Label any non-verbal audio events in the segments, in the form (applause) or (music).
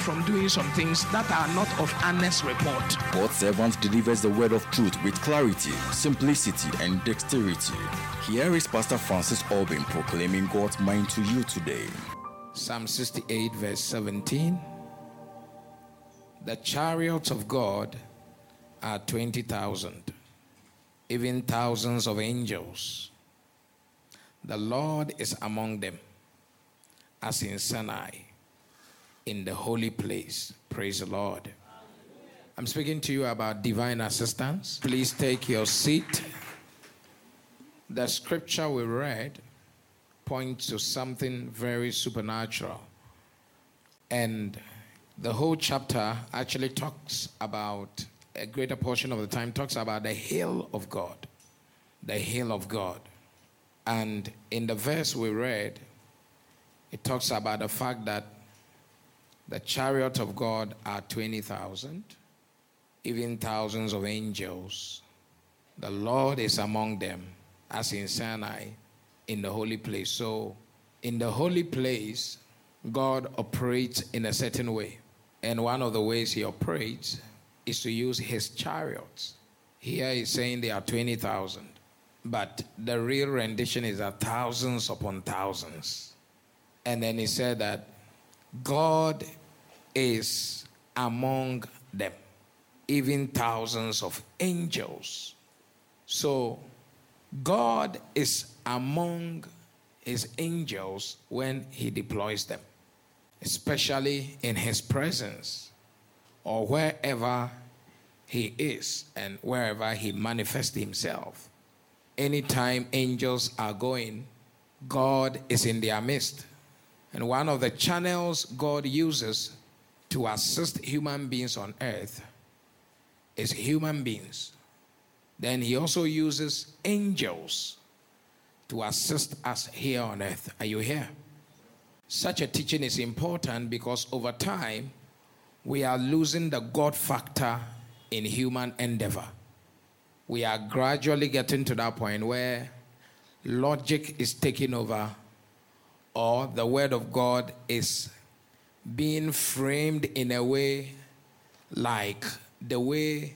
from doing some things that are not of honest report. God's servant delivers the word of truth with clarity, simplicity, and dexterity. Here is Pastor Francis Albin proclaiming God's mind to you today. Psalm 68, verse 17. The chariots of God are 20,000, even thousands of angels. The Lord is among them, as in Sinai in the holy place. Praise the Lord. I'm speaking to you about divine assistance. Please take your seat. The scripture we read points to something very supernatural. And the whole chapter actually talks about, a greater portion of the time, talks about the hill of God. The hill of God. And in the verse we read, it talks about the fact that the chariot of God are 20,000, even thousands of angels. The Lord is among them, as in Sinai, in the holy place. So, in the holy place, God operates in a certain way. And one of the ways he operates is to use his chariots. Here he's saying there are 20,000, but the real rendition is that thousands upon thousands. And then he said that God is among them, even thousands of angels. So, God is among his angels when he deploys them, especially in his presence or wherever he is and wherever he manifests himself. Anytime angels are going, God is in their midst. And one of the channels God uses to assist human beings on earth is human beings. Then he also uses angels to assist us here on earth. Are you here? Such a teaching is important because over time we are losing the God factor in human endeavor. We are gradually getting to that point where logic is taking over or the word of God is being framed in a way like the way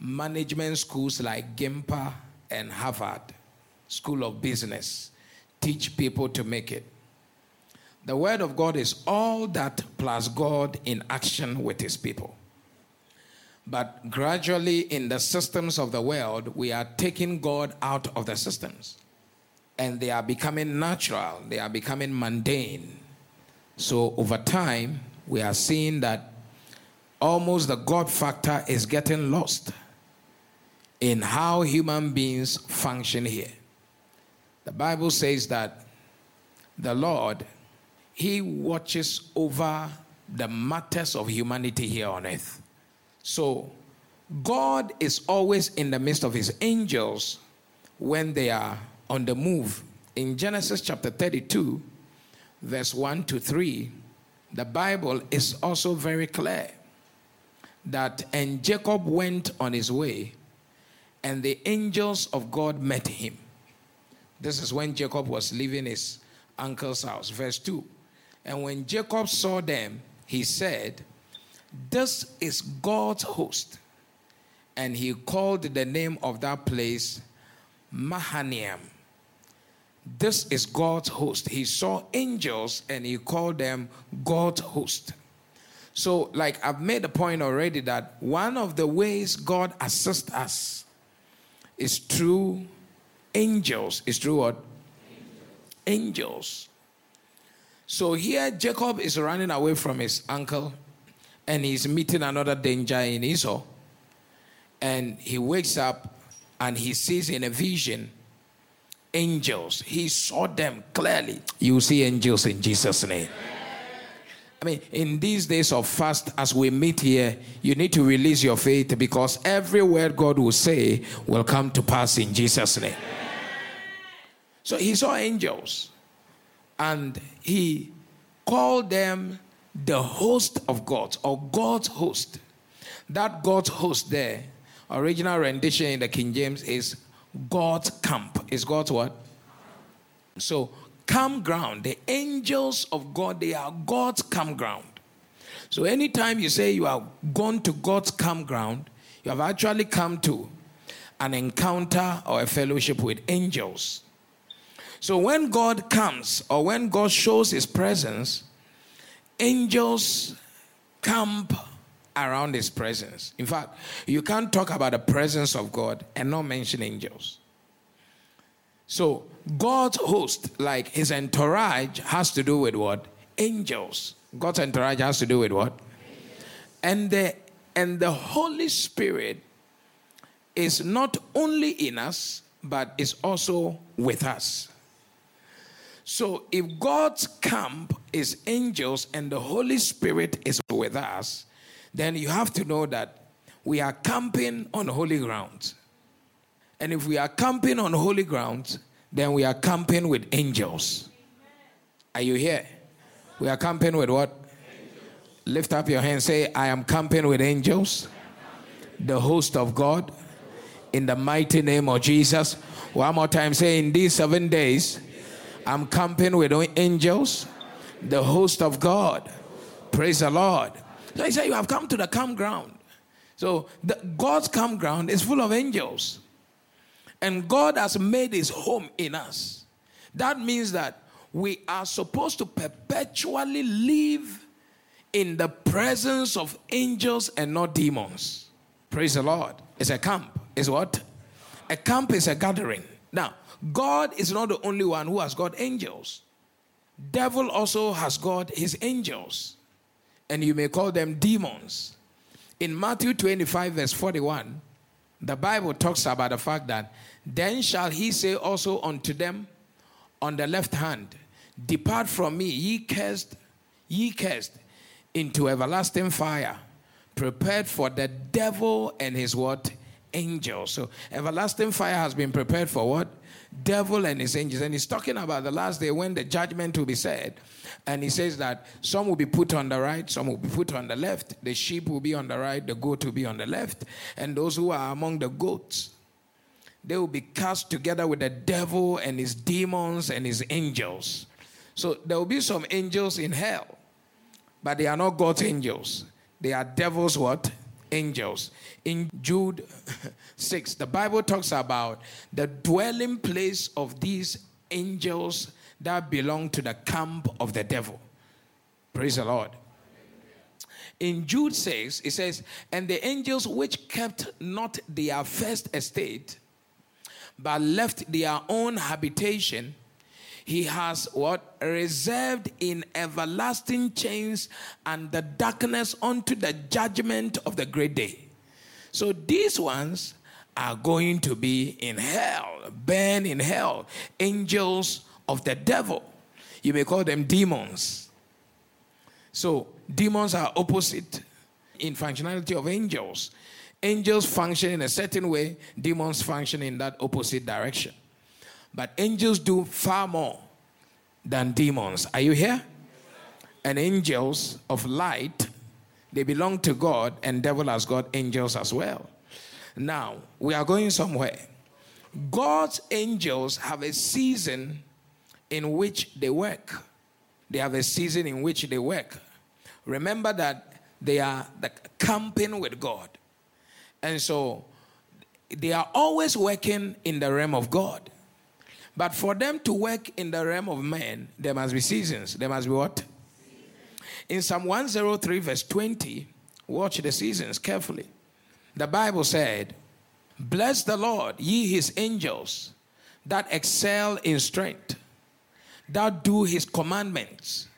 management schools like GIMPA and Harvard School of Business teach people to make it. The Word of God is all that plus God in action with His people. But gradually, in the systems of the world, we are taking God out of the systems. And they are becoming natural, they are becoming mundane. So over time, we are seeing that almost the God factor is getting lost in how human beings function here. The Bible says that the Lord, He watches over the matters of humanity here on earth. So, God is always in the midst of His angels when they are on the move. In Genesis chapter 32, verse 1 to 3, the Bible is also very clear that and Jacob went on his way and the angels of God met him. This is when Jacob was leaving his uncle's house. Verse 2. And when Jacob saw them, he said, This is God's host. And he called the name of that place Mahanaim this is God's host. He saw angels and he called them God's host. So, like I've made a point already that one of the ways God assists us is through angels. Is through what? Angels. So here Jacob is running away from his uncle and he's meeting another danger in Esau. And he wakes up and he sees in a vision angels. He saw them clearly. You see angels in Jesus' name. I mean, in these days of fast, as we meet here, you need to release your faith because every word God will say will come to pass in Jesus' name. So he saw angels and he called them the host of God or God's host. That God's host there, original rendition in the King James is God's camp. Is God's what? So campground. The angels of God, they are God's campground. So anytime you say you have gone to God's campground, you have actually come to an encounter or a fellowship with angels. So when God comes or when God shows his presence, angels camp around his presence. In fact, you can't talk about the presence of God and not mention angels. So God's host, like his entourage, has to do with what? Angels. God's entourage has to do with what? And the and the Holy Spirit is not only in us, but is also with us. So if God's camp is angels and the Holy Spirit is with us, then you have to know that we are camping on holy ground. And if we are camping on holy ground, then we are camping with angels. Are you here? We are camping with what? Lift up your hand. Say, I am camping with angels, the host of God, in the mighty name of Jesus. One more time. Say, in these seven days, I'm camping with angels, the host of God. Praise the Lord. So he said, You have come to the campground. So the, God's campground is full of angels. And God has made his home in us. That means that we are supposed to perpetually live in the presence of angels and not demons. Praise the Lord. It's a camp. Is what? A camp is a gathering. Now, God is not the only one who has got angels. Devil also has got his angels. And you may call them demons. In Matthew 25, verse 41, the Bible talks about the fact that then shall he say also unto them on the left hand, Depart from me, ye cursed, ye cursed, into everlasting fire, prepared for the devil and his what? Angels. So everlasting fire has been prepared for what? Devil and his angels. And he's talking about the last day when the judgment will be said. And he says that some will be put on the right, some will be put on the left. The sheep will be on the right, the goat will be on the left. And those who are among the goats, they will be cast together with the devil and his demons and his angels. So there will be some angels in hell, but they are not God's angels. They are devils what? Angels. In Jude (laughs) 6, the Bible talks about the dwelling place of these angels that belong to the camp of the devil. Praise the Lord. In Jude 6, it says, And the angels which kept not their first estate, but left their own habitation, he has what? Reserved in everlasting chains and the darkness unto the judgment of the great day. So these ones are going to be in hell, burn in hell, angels of the devil. You may call them demons. So, demons are opposite in functionality of angels. Angels function in a certain way, demons function in that opposite direction. But angels do far more than demons. Are you here? And angels of light, they belong to God, and devil has got angels as well. Now, we are going somewhere. God's angels have a season in which they work. They have a season in which they work. Remember that they are camping with God. And so they are always working in the realm of God. But for them to work in the realm of man, there must be seasons. There must be what? In Psalm 103, verse 20, watch the seasons carefully. The Bible said, Bless the Lord, ye his angels that excel in strength, that do his commandments,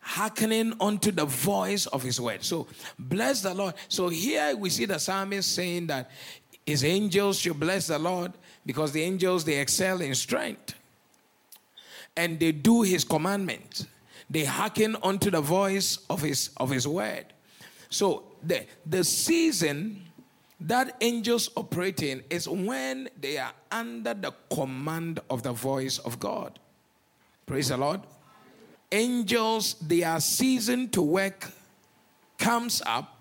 hearkening unto the voice of his word. So, bless the Lord. So, here we see the psalmist saying that his angels should bless the Lord because the angels they excel in strength and they do his commandments. they hearken unto the voice of his of his word. So the the season that angels operate in is when they are under the command of the voice of God. Praise the Lord. Angels, their season to work comes up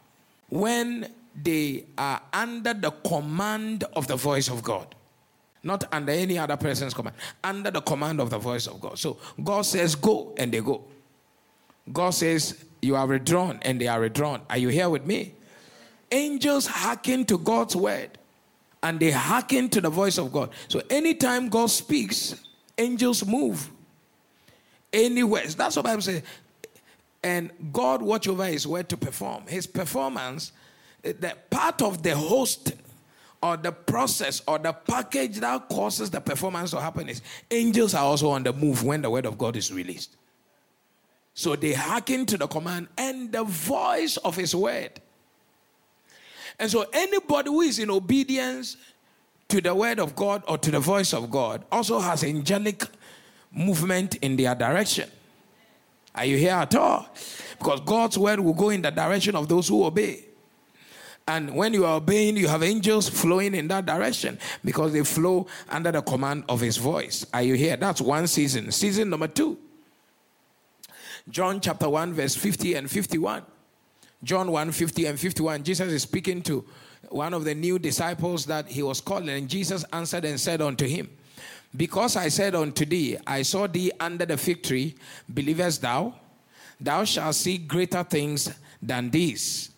when they are under the command of the voice of God. Not under any other person's command, under the command of the voice of God. So God says, Go, and they go. God says, You are withdrawn, and they are withdrawn. Are you here with me? Angels hearken to God's word, and they hearken to the voice of God. So anytime God speaks, angels move. Anywhere. That's what Bible says. And God watch over his word to perform. His performance, the part of the host or the process or the package that causes the performance to happen is angels are also on the move when the word of God is released. So they hearken to the command and the voice of his word. And so anybody who is in obedience to the word of God or to the voice of God also has angelic movement in their direction. Are you here at all? Because God's word will go in the direction of those who obey. And when you are obeying, you have angels flowing in that direction because they flow under the command of his voice. Are you here? That's one season. Season number two. John chapter 1, verse 50 and 51. John 1 50 and 51. Jesus is speaking to one of the new disciples that he was calling, and Jesus answered and said unto him, Because I said unto thee, I saw thee under the fig tree, believest thou? Thou shalt see greater things than these.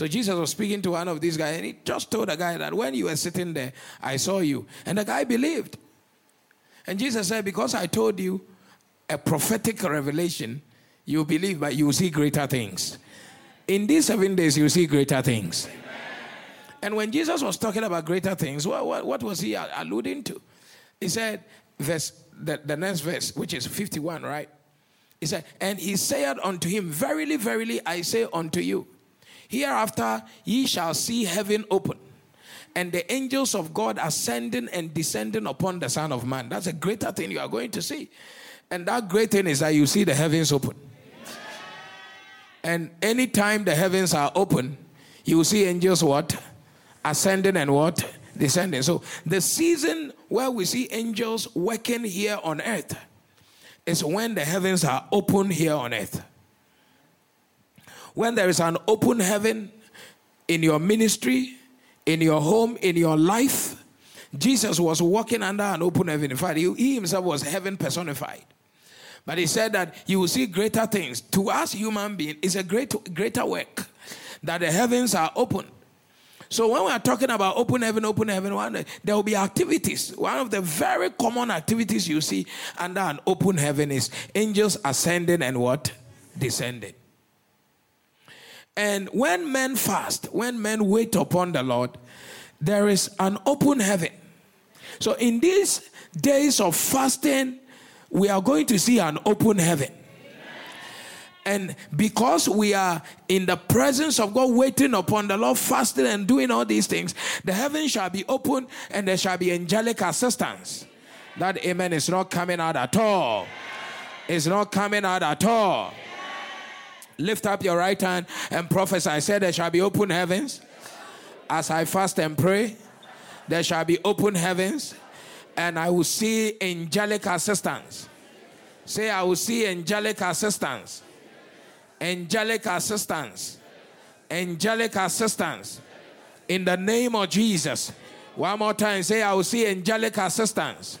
So Jesus was speaking to one of these guys, and he just told the guy that when you were sitting there, I saw you. And the guy believed. And Jesus said, Because I told you a prophetic revelation, you believe, but you see greater things. In these seven days, you see greater things. And when Jesus was talking about greater things, what, what, what was he alluding to? He said, verse the, the next verse, which is 51, right? He said, And he said unto him, Verily, verily, I say unto you, Hereafter ye shall see heaven open and the angels of God ascending and descending upon the Son of Man. That's a greater thing you are going to see. And that great thing is that you see the heavens open. And anytime the heavens are open, you will see angels what? Ascending and what? Descending. So the season where we see angels working here on earth is when the heavens are open here on earth. When there is an open heaven in your ministry, in your home, in your life, Jesus was walking under an open heaven. In fact, he, he himself was heaven personified. But he said that you will see greater things. To us, human beings, it's a great, greater work that the heavens are open. So when we are talking about open heaven, open heaven, one, there will be activities. One of the very common activities you see under an open heaven is angels ascending and what? Descending. And when men fast, when men wait upon the Lord, there is an open heaven. So in these days of fasting, we are going to see an open heaven. And because we are in the presence of God, waiting upon the Lord, fasting and doing all these things, the heaven shall be open and there shall be angelic assistance. That amen is not coming out at all. It's not coming out at all. Lift up your right hand and prophesy. I said, There shall be open heavens. As I fast and pray, there shall be open heavens, and I will see angelic assistance. Say, I will see angelic assistance. Angelic assistance. Angelic assistance. In the name of Jesus. One more time. Say, I will see angelic assistance.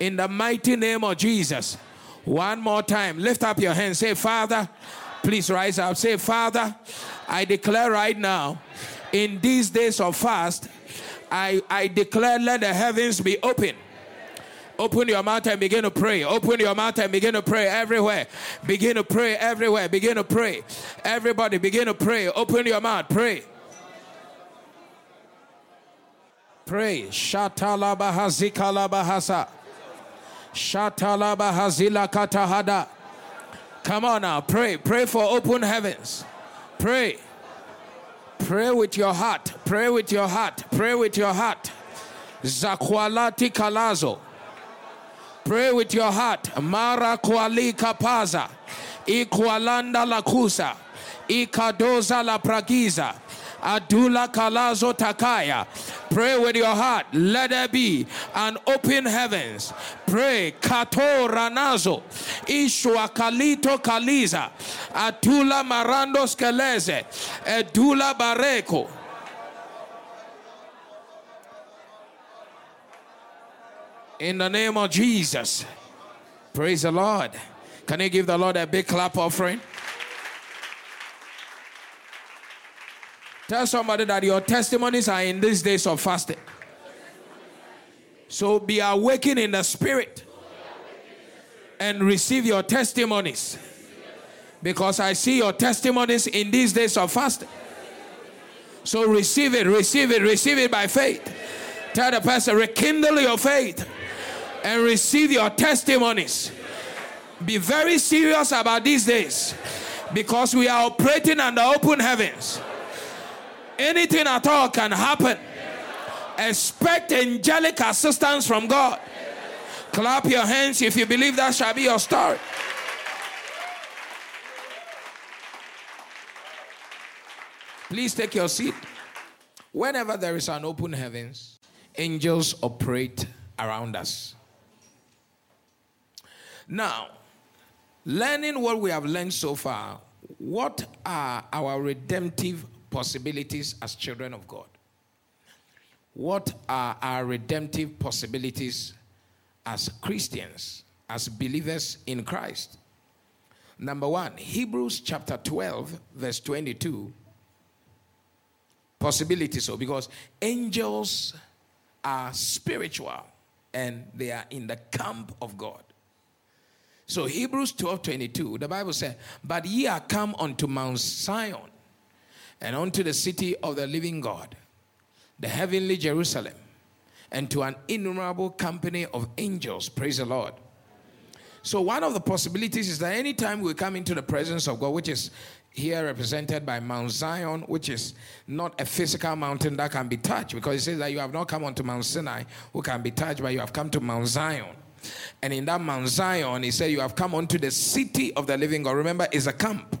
In the mighty name of Jesus. One more time. Lift up your hand. Say, Father, Please rise up. Say, Father, I declare right now, in these days of fast, I, I declare let the heavens be open. Open your mouth and begin to pray. Open your mouth and begin to pray everywhere. Begin to pray everywhere. Begin to pray. Everybody begin to pray. Open your mouth. Pray. Pray. Shatala bahazikala bahasa. Shatala bahazila katahada. Come on now, pray. Pray for open heavens. Pray. Pray with your heart. Pray with your heart. Pray with your heart. Zakwalati kalazo. Pray with your heart. Mara kwali kapaza. Ikualanda la kusa. Ikadoza la pragiza. Adula Kalazo Takaya. Pray with your heart. Let there be an open heavens. Pray. Kato Ranazo. Ishwa Kalito Kaliza. Atula Marando Skeleze. Edula Bareko. In the name of Jesus. Praise the Lord. Can you give the Lord a big clap offering? Tell somebody that your testimonies are in these days of fasting. So be awakened in the spirit and receive your testimonies. Because I see your testimonies in these days of fasting. So receive it, receive it, receive it by faith. Tell the person, rekindle your faith and receive your testimonies. Be very serious about these days because we are operating under open heavens. Anything at all can happen. Expect angelic assistance from God. Clap your hands if you believe that shall be your story. Please take your seat. Whenever there is an open heavens, angels operate around us. Now, learning what we have learned so far, what are our redemptive possibilities as children of God? What are our redemptive possibilities as Christians, as believers in Christ? Number one, Hebrews chapter 12, verse 22. Possibilities, so because angels are spiritual and they are in the camp of God. So Hebrews 12 22, the Bible says, But ye are come unto Mount Zion and unto the city of the living God, the heavenly Jerusalem, and to an innumerable company of angels. Praise the Lord. So, one of the possibilities is that anytime we come into the presence of God, which is here represented by Mount Zion, which is not a physical mountain that can be touched, because it says that you have not come unto Mount Sinai, who can be touched, but you have come to Mount Zion. And in that Mount Zion, he said, You have come unto the city of the living God. Remember, it's a camp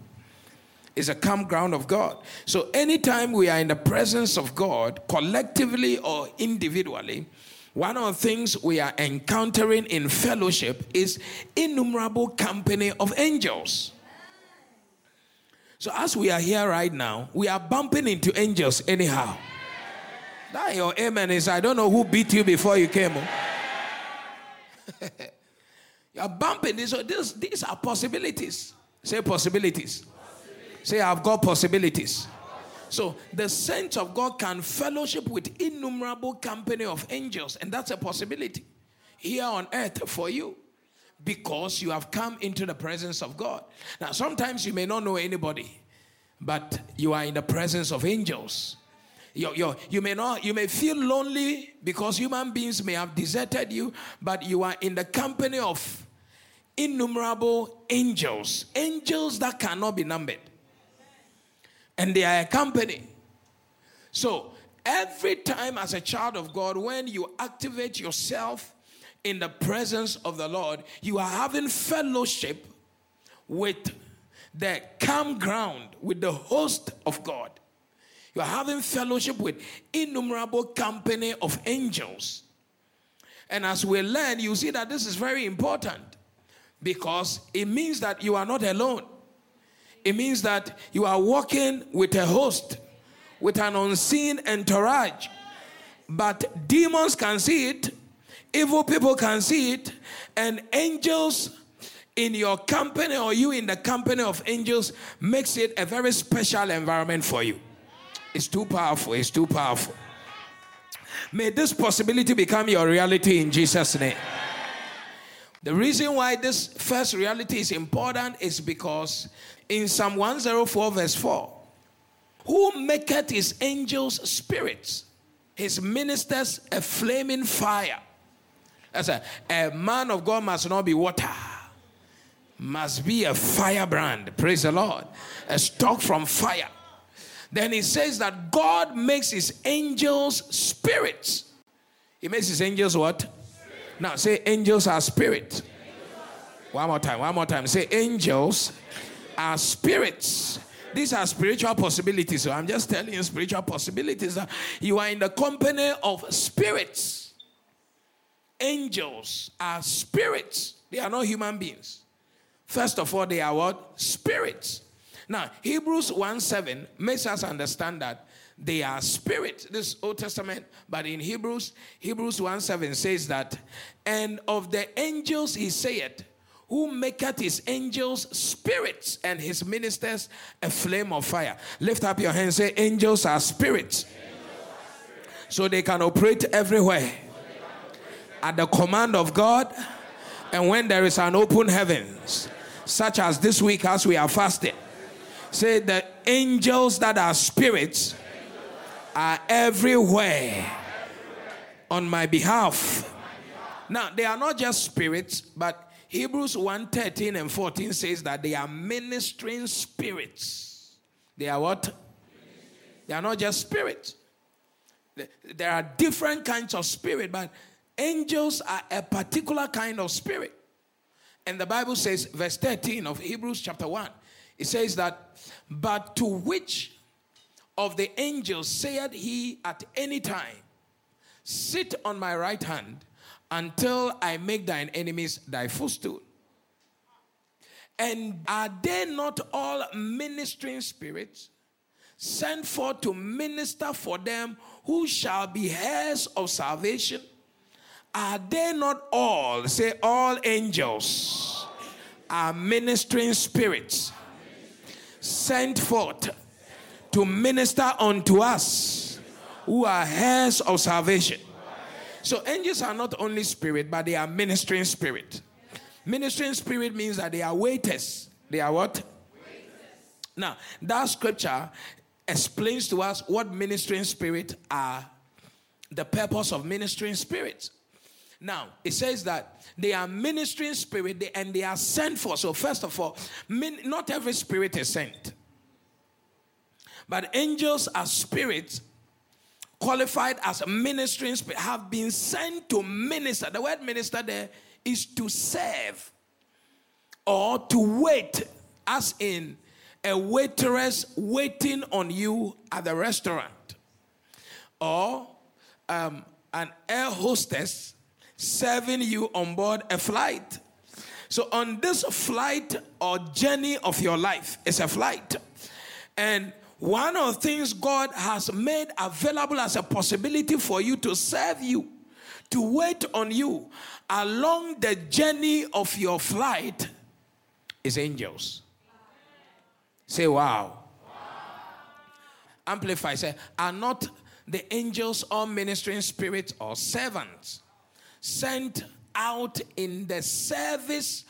is a campground of God. So anytime we are in the presence of God, collectively or individually, one of the things we are encountering in fellowship is innumerable company of angels. So as we are here right now, we are bumping into angels anyhow. That your amen is I don't know who beat you before you came. Oh. (laughs) You're bumping. So this, these are possibilities. Say possibilities. Say, I've got possibilities. So the saints of God can fellowship with innumerable company of angels, and that's a possibility here on earth for you because you have come into the presence of God. Now, sometimes you may not know anybody, but you are in the presence of angels. you you you may not, you may feel lonely because human beings may have deserted you, but you are in the company of innumerable angels, angels that cannot be numbered and they are a company. So, every time as a child of God, when you activate yourself in the presence of the Lord, you are having fellowship with the campground, with the host of God. You are having fellowship with innumerable company of angels. And as we learn, you see that this is very important because it means that you are not alone it means that you are walking with a host, with an unseen entourage. But demons can see it, evil people can see it, and angels in your company or you in the company of angels makes it a very special environment for you. It's too powerful. It's too powerful. May this possibility become your reality in Jesus' name. The reason why this first reality is important is because in Psalm 104, verse 4. Who maketh his angels spirits, his ministers a flaming fire. That's a, a man of God must not be water, must be a firebrand. Praise the Lord. A stock from fire. Then he says that God makes his angels spirits. He makes his angels what? Now say angels are spirit. One more time, one more time. Say, angels are spirits. These are spiritual possibilities. So I'm just telling you spiritual possibilities. That you are in the company of spirits. Angels are spirits. They are not human beings. First of all, they are what? Spirits. Now, Hebrews 1 7 makes us understand that they are spirit. This Old Testament, but in Hebrews, Hebrews 1 7 says that, and of the angels he saith, who maketh his angels spirits and his ministers a flame of fire. Lift up your hands, say, Angels are spirits. So they can operate everywhere at the command of God and when there is an open heavens, such as this week as we are fasting. Say the angels that are spirits are everywhere on my behalf. Now, they are not just spirits, but Hebrews 1 13 and 14 says that they are ministering spirits. They are what? They are not just spirits. There are different kinds of spirit, but angels are a particular kind of spirit. And the Bible says, verse 13 of Hebrews chapter 1, it says that, but to which of the angels said he at any time, Sit on my right hand until I make thine enemies thy footstool. And are they not all ministering spirits sent forth to minister for them who shall be heirs of salvation? Are they not all, say, all angels are ministering spirits sent forth to minister unto us who are heirs of salvation. So angels are not only spirit, but they are ministering spirit. Ministering spirit means that they are waiters. They are what? Waiters. Now, that scripture explains to us what ministering spirit are, the purpose of ministering spirits. Now, it says that they are ministering spirit and they are sent for. So, first of all, not every spirit is sent. But angels are spirits qualified as ministering spirit have been sent to minister. The word minister there is to serve or to wait, as in a waitress waiting on you at the restaurant, or um, an air hostess serving you on board a flight. So, on this flight or journey of your life, it's a flight. And one of the things God has made available as a possibility for you to serve you, to wait on you along the journey of your flight is angels. Say, wow. wow. Amplify, say, are not the angels or ministering spirits or servants sent out in the service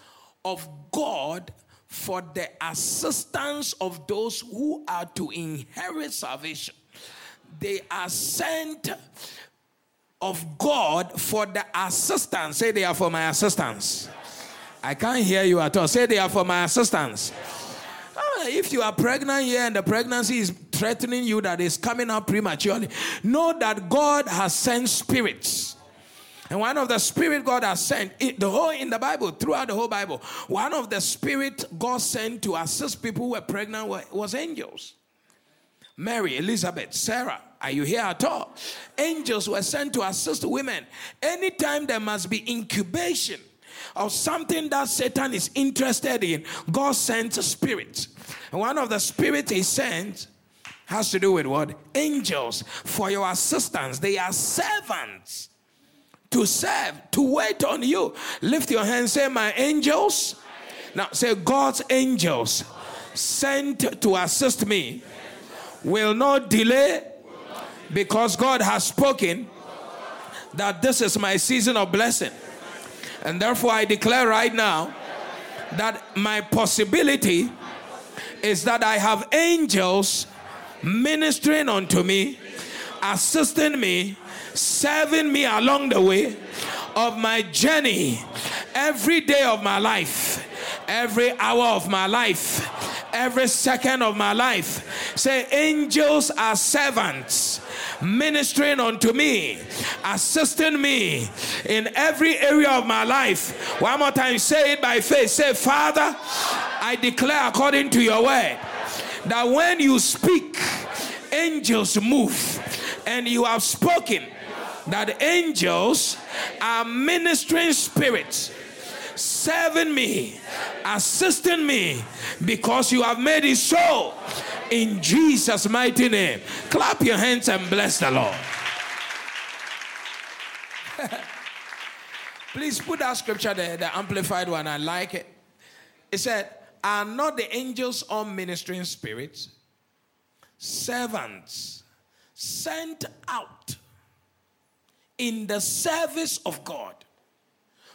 of God for the assistance of those who are to inherit salvation. They are sent of God for the assistance. Say they are for my assistance. I can't hear you at all. Say they are for my assistance. Oh, if you are pregnant here and the pregnancy is threatening you that is coming out prematurely, know that God has sent spirits and one of the spirit God has sent, in the whole in the Bible, throughout the whole Bible, one of the spirit God sent to assist people who were pregnant was angels. Mary, Elizabeth, Sarah, are you here at all? Angels were sent to assist women. Anytime there must be incubation of something that Satan is interested in, God sends spirits. And one of the spirits he sent has to do with what? Angels for your assistance. They are servants to serve, to wait on you. Lift your hand, say, My angels. Now say, God's angels sent to assist me will not delay because God has spoken that this is my season of blessing. And therefore, I declare right now that my possibility is that I have angels ministering unto me, assisting me serving me along the way of my journey, every day of my life, every hour of my life, every second of my life. Say, angels are servants ministering unto me, assisting me in every area of my life. One more time, say it by faith. Say, Father, I declare according to your word that when you speak, angels move. And you have spoken that angels are ministering spirits serving me, assisting me, because you have made it so. In Jesus' mighty name. Clap your hands and bless the Lord. (laughs) Please put that scripture there, the amplified one. I like it. It said, Are not the angels all ministering spirits? Servants sent out in the service of God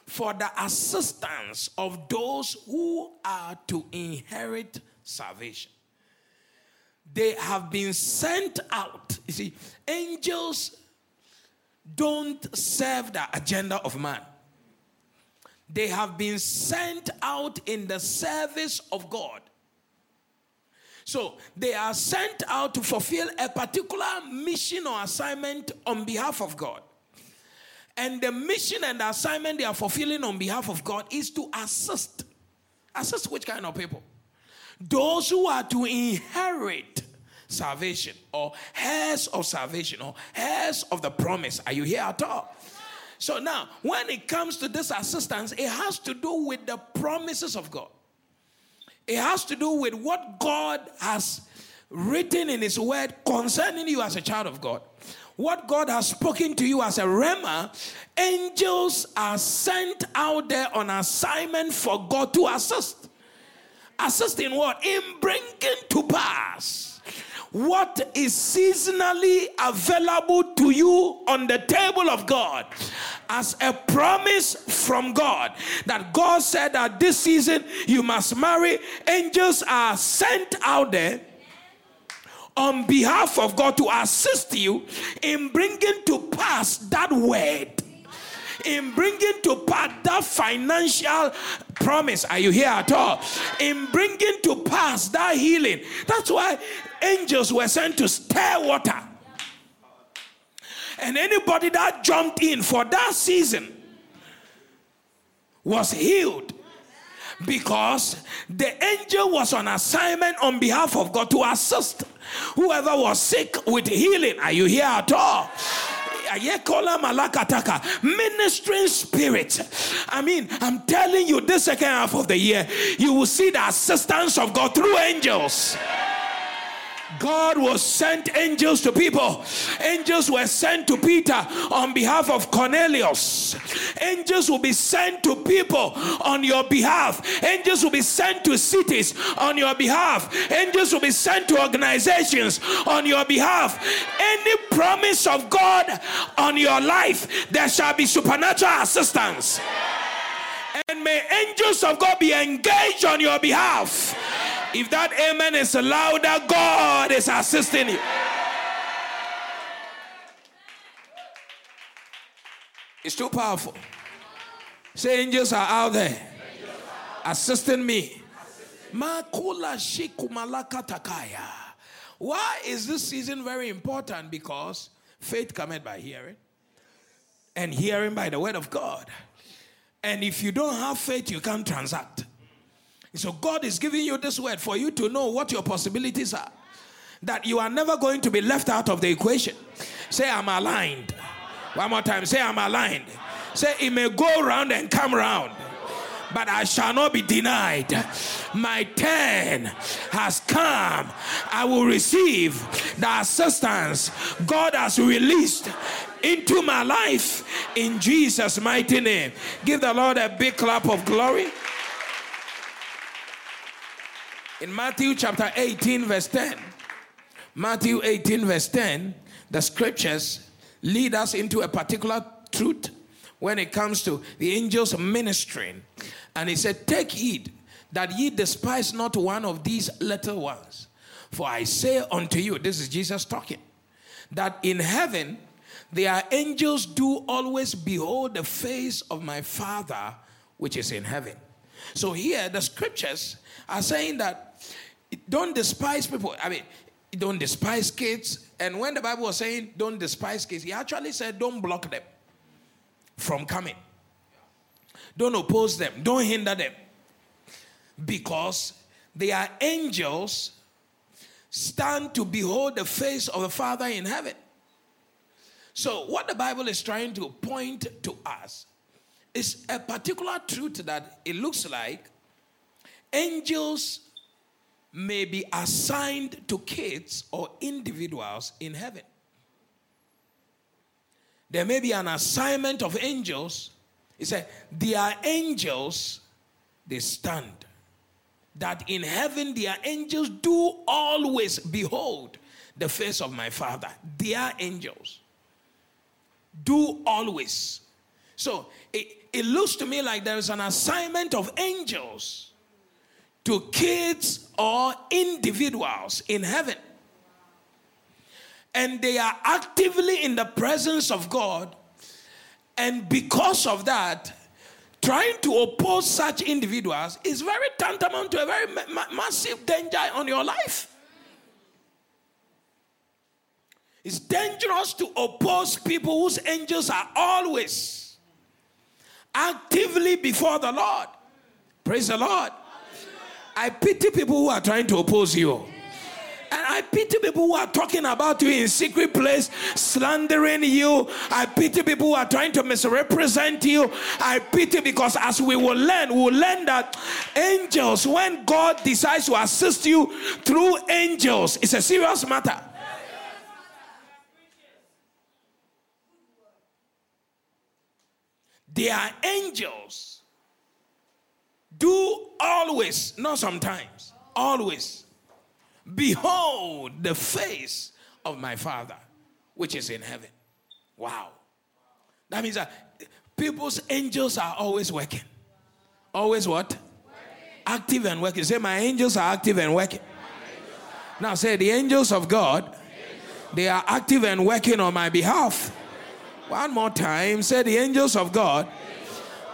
for the assistance of those who are to inherit salvation. They have been sent out. You see, angels don't serve the agenda of man. They have been sent out in the service of God. So they are sent out to fulfill a particular mission or assignment on behalf of God. And the mission and the assignment they are fulfilling on behalf of God is to assist. Assist which kind of people? Those who are to inherit salvation or heirs of salvation or heirs of the promise. Are you here at all? So now, when it comes to this assistance, it has to do with the promises of God. It has to do with what God has written in His Word concerning you as a child of God what God has spoken to you as a rhema, angels are sent out there on assignment for God to assist. Assist in what? In bringing to pass what is seasonally available to you on the table of God as a promise from God that God said that this season you must marry. Angels are sent out there on behalf of God to assist you in bringing to pass that word in bringing to pass that financial promise. Are you here at all? In bringing to pass that healing. That's why angels were sent to stir water. And anybody that jumped in for that season was healed because the angel was on assignment on behalf of God to assist whoever was sick with healing. Are you here at all? ministering spirit. I mean, I'm telling you, this second half of the year, you will see the assistance of God through angels. God was sent angels to people. Angels were sent to Peter on behalf of Cornelius. Angels will be sent to people on your behalf. Angels will be sent to cities on your behalf. Angels will be sent to organizations on your behalf. Any promise of God on your life, there shall be supernatural assistance. And may angels of God be engaged on your behalf if that amen is louder, God is assisting you. It's too powerful. Say, angels are out there assisting me. Why is this season very important? Because faith cometh by hearing, and hearing by the word of God. And if you don't have faith, you can't transact. So God is giving you this word for you to know what your possibilities are. That you are never going to be left out of the equation. Say, I'm aligned. One more time. Say, I'm aligned. Say, it may go round and come round, but I shall not be denied. My turn has come. I will receive the assistance God has released into my life in Jesus' mighty name. Give the Lord a big clap of glory. In Matthew chapter 18, verse 10, Matthew 18, verse 10, the scriptures lead us into a particular truth when it comes to the angels ministering. And he said, Take heed that ye despise not one of these little ones. For I say unto you, this is Jesus talking, that in heaven their angels do always behold the face of my Father which is in heaven. So here the scriptures are saying that don't despise people. I mean, don't despise kids. And when the Bible was saying don't despise kids, he actually said don't block them from coming. Don't oppose them, don't hinder them. Because they are angels stand to behold the face of the Father in heaven. So, what the Bible is trying to point to us is a particular truth that it looks like angels may be assigned to kids or individuals in heaven. There may be an assignment of angels. He said, They are angels, they stand. That in heaven, their angels do always behold the face of my Father. They are angels. Do always. So it, it looks to me like there is an assignment of angels to kids or individuals in heaven. And they are actively in the presence of God. And because of that, trying to oppose such individuals is very tantamount to a very ma- massive danger on your life. It's dangerous to oppose people whose angels are always actively before the Lord. Praise the Lord. I pity people who are trying to oppose you. And I pity people who are talking about you in secret place, slandering you. I pity people who are trying to misrepresent you. I pity because as we will learn, we will learn that angels, when God decides to assist you through angels, it's a serious matter. They are angels. Do always, not sometimes, always behold the face of my Father which is in heaven. Wow. That means that people's angels are always working. Always what? Working. Active and working. Say, my angels are active and working. Now say, the angels of God, they are active and working on my behalf. One more time. Say, the angels of God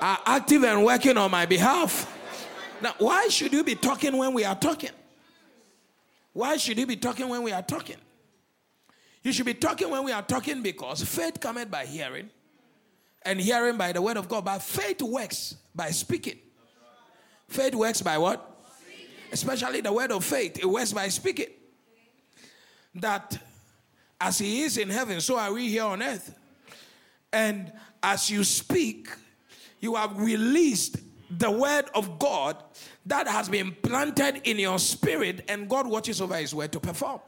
are active and working on my behalf. Now, why should you be talking when we are talking? Why should you be talking when we are talking? You should be talking when we are talking because faith cometh by hearing, and hearing by the word of God. But faith works by speaking. Faith works by what? Especially the word of faith. It works by speaking. That as He is in heaven, so are we here on earth. And as you speak, you have released the word of God that has been planted in your spirit, and God watches over his word to perform.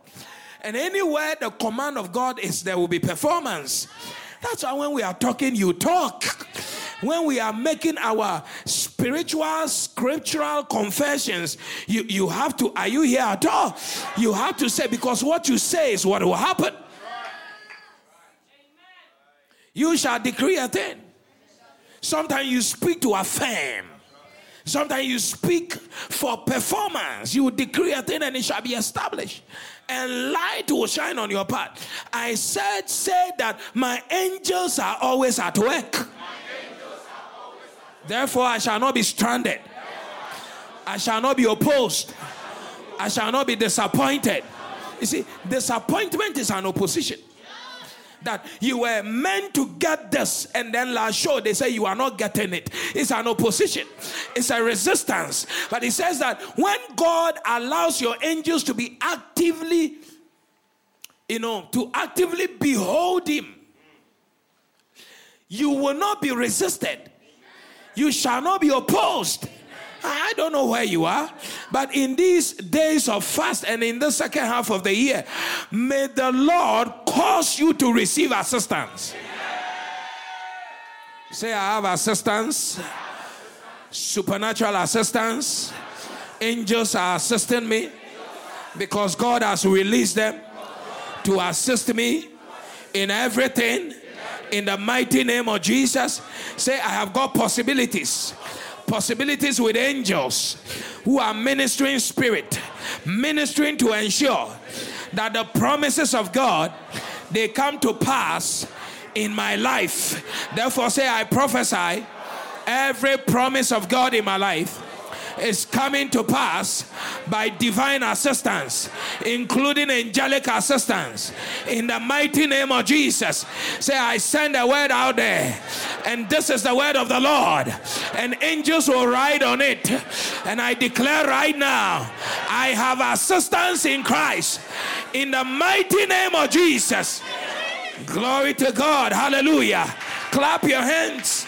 And anywhere the command of God is, there will be performance. That's why when we are talking, you talk. When we are making our spiritual, scriptural confessions, you, you have to, are you here at all? You have to say, because what you say is what will happen. You shall decree a thing. Sometimes you speak to affirm. Sometimes you speak for performance. You decree a thing and it shall be established. And light will shine on your path. I said, say that my angels are always at work. Therefore, I shall not be stranded. I shall not be opposed. I shall not be disappointed. You see, disappointment is an opposition that you were meant to get this, and then last show they say you are not getting it. It's an opposition, it's a resistance. But he says that when God allows your angels to be actively, you know, to actively behold Him, you will not be resisted, you shall not be opposed I don't know where you are, but in these days of fast and in the second half of the year, may the Lord cause you to receive assistance. Say, I have assistance, supernatural assistance. Angels are assisting me because God has released them to assist me in everything in the mighty name of Jesus. Say, I have got possibilities possibilities with angels who are ministering spirit, ministering to ensure that the promises of God they come to pass in my life. Therefore, say, I prophesy every promise of God in my life is coming to pass by divine assistance, including angelic assistance. In the mighty name of Jesus, say, I send a word out there, and this is the word of the Lord, and angels will ride on it. And I declare right now, I have assistance in Christ. In the mighty name of Jesus. Glory to God. Hallelujah. Clap your hands.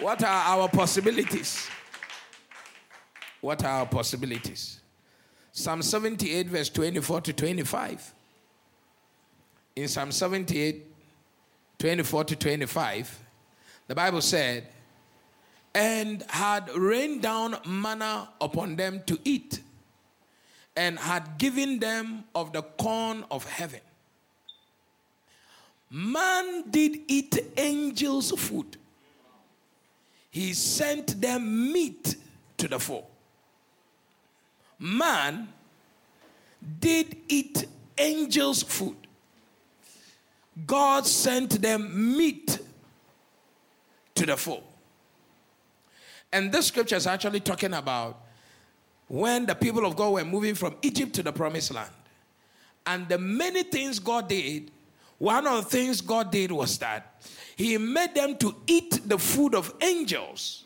What are our possibilities? What are our possibilities? Psalm 78, verse 24 to 25. In Psalm 78, 24 to 25, the Bible said, and had rained down manna upon them to eat, and had given them of the corn of heaven. Man did eat angels' food he sent them meat to the fore. Man did eat angels' food. God sent them meat to the fore. And this scripture is actually talking about when the people of God were moving from Egypt to the promised land. And the many things God did, one of the things God did was that he made them to eat the food of angels.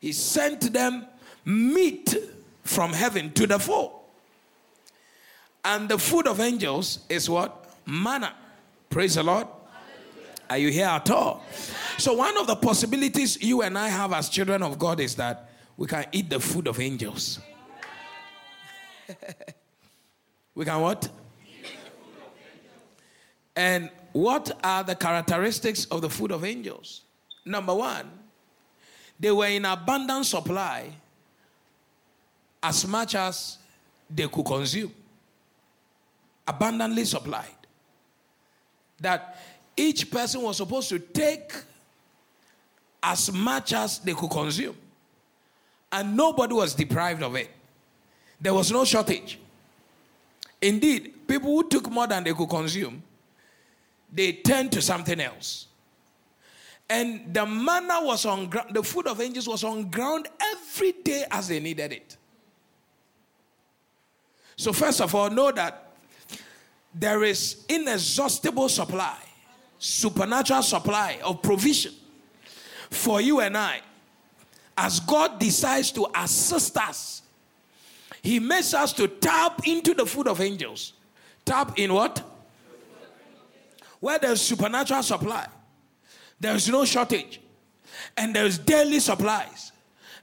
He sent them meat from heaven to the fore. And the food of angels is what? Manna. Praise the Lord. Are you here at all? So, one of the possibilities you and I have as children of God is that we can eat the food of angels. (laughs) we can what? And what are the characteristics of the food of angels? Number one, they were in abundant supply as much as they could consume. Abundantly supplied. That each person was supposed to take as much as they could consume. And nobody was deprived of it. There was no shortage. Indeed, people who took more than they could consume they turned to something else. And the manna was on ground, the food of angels was on ground every day as they needed it. So, first of all, know that there is inexhaustible supply, supernatural supply of provision for you and I. As God decides to assist us, He makes us to tap into the food of angels. Tap in what? Where there's supernatural supply, there's no shortage, and there's daily supplies,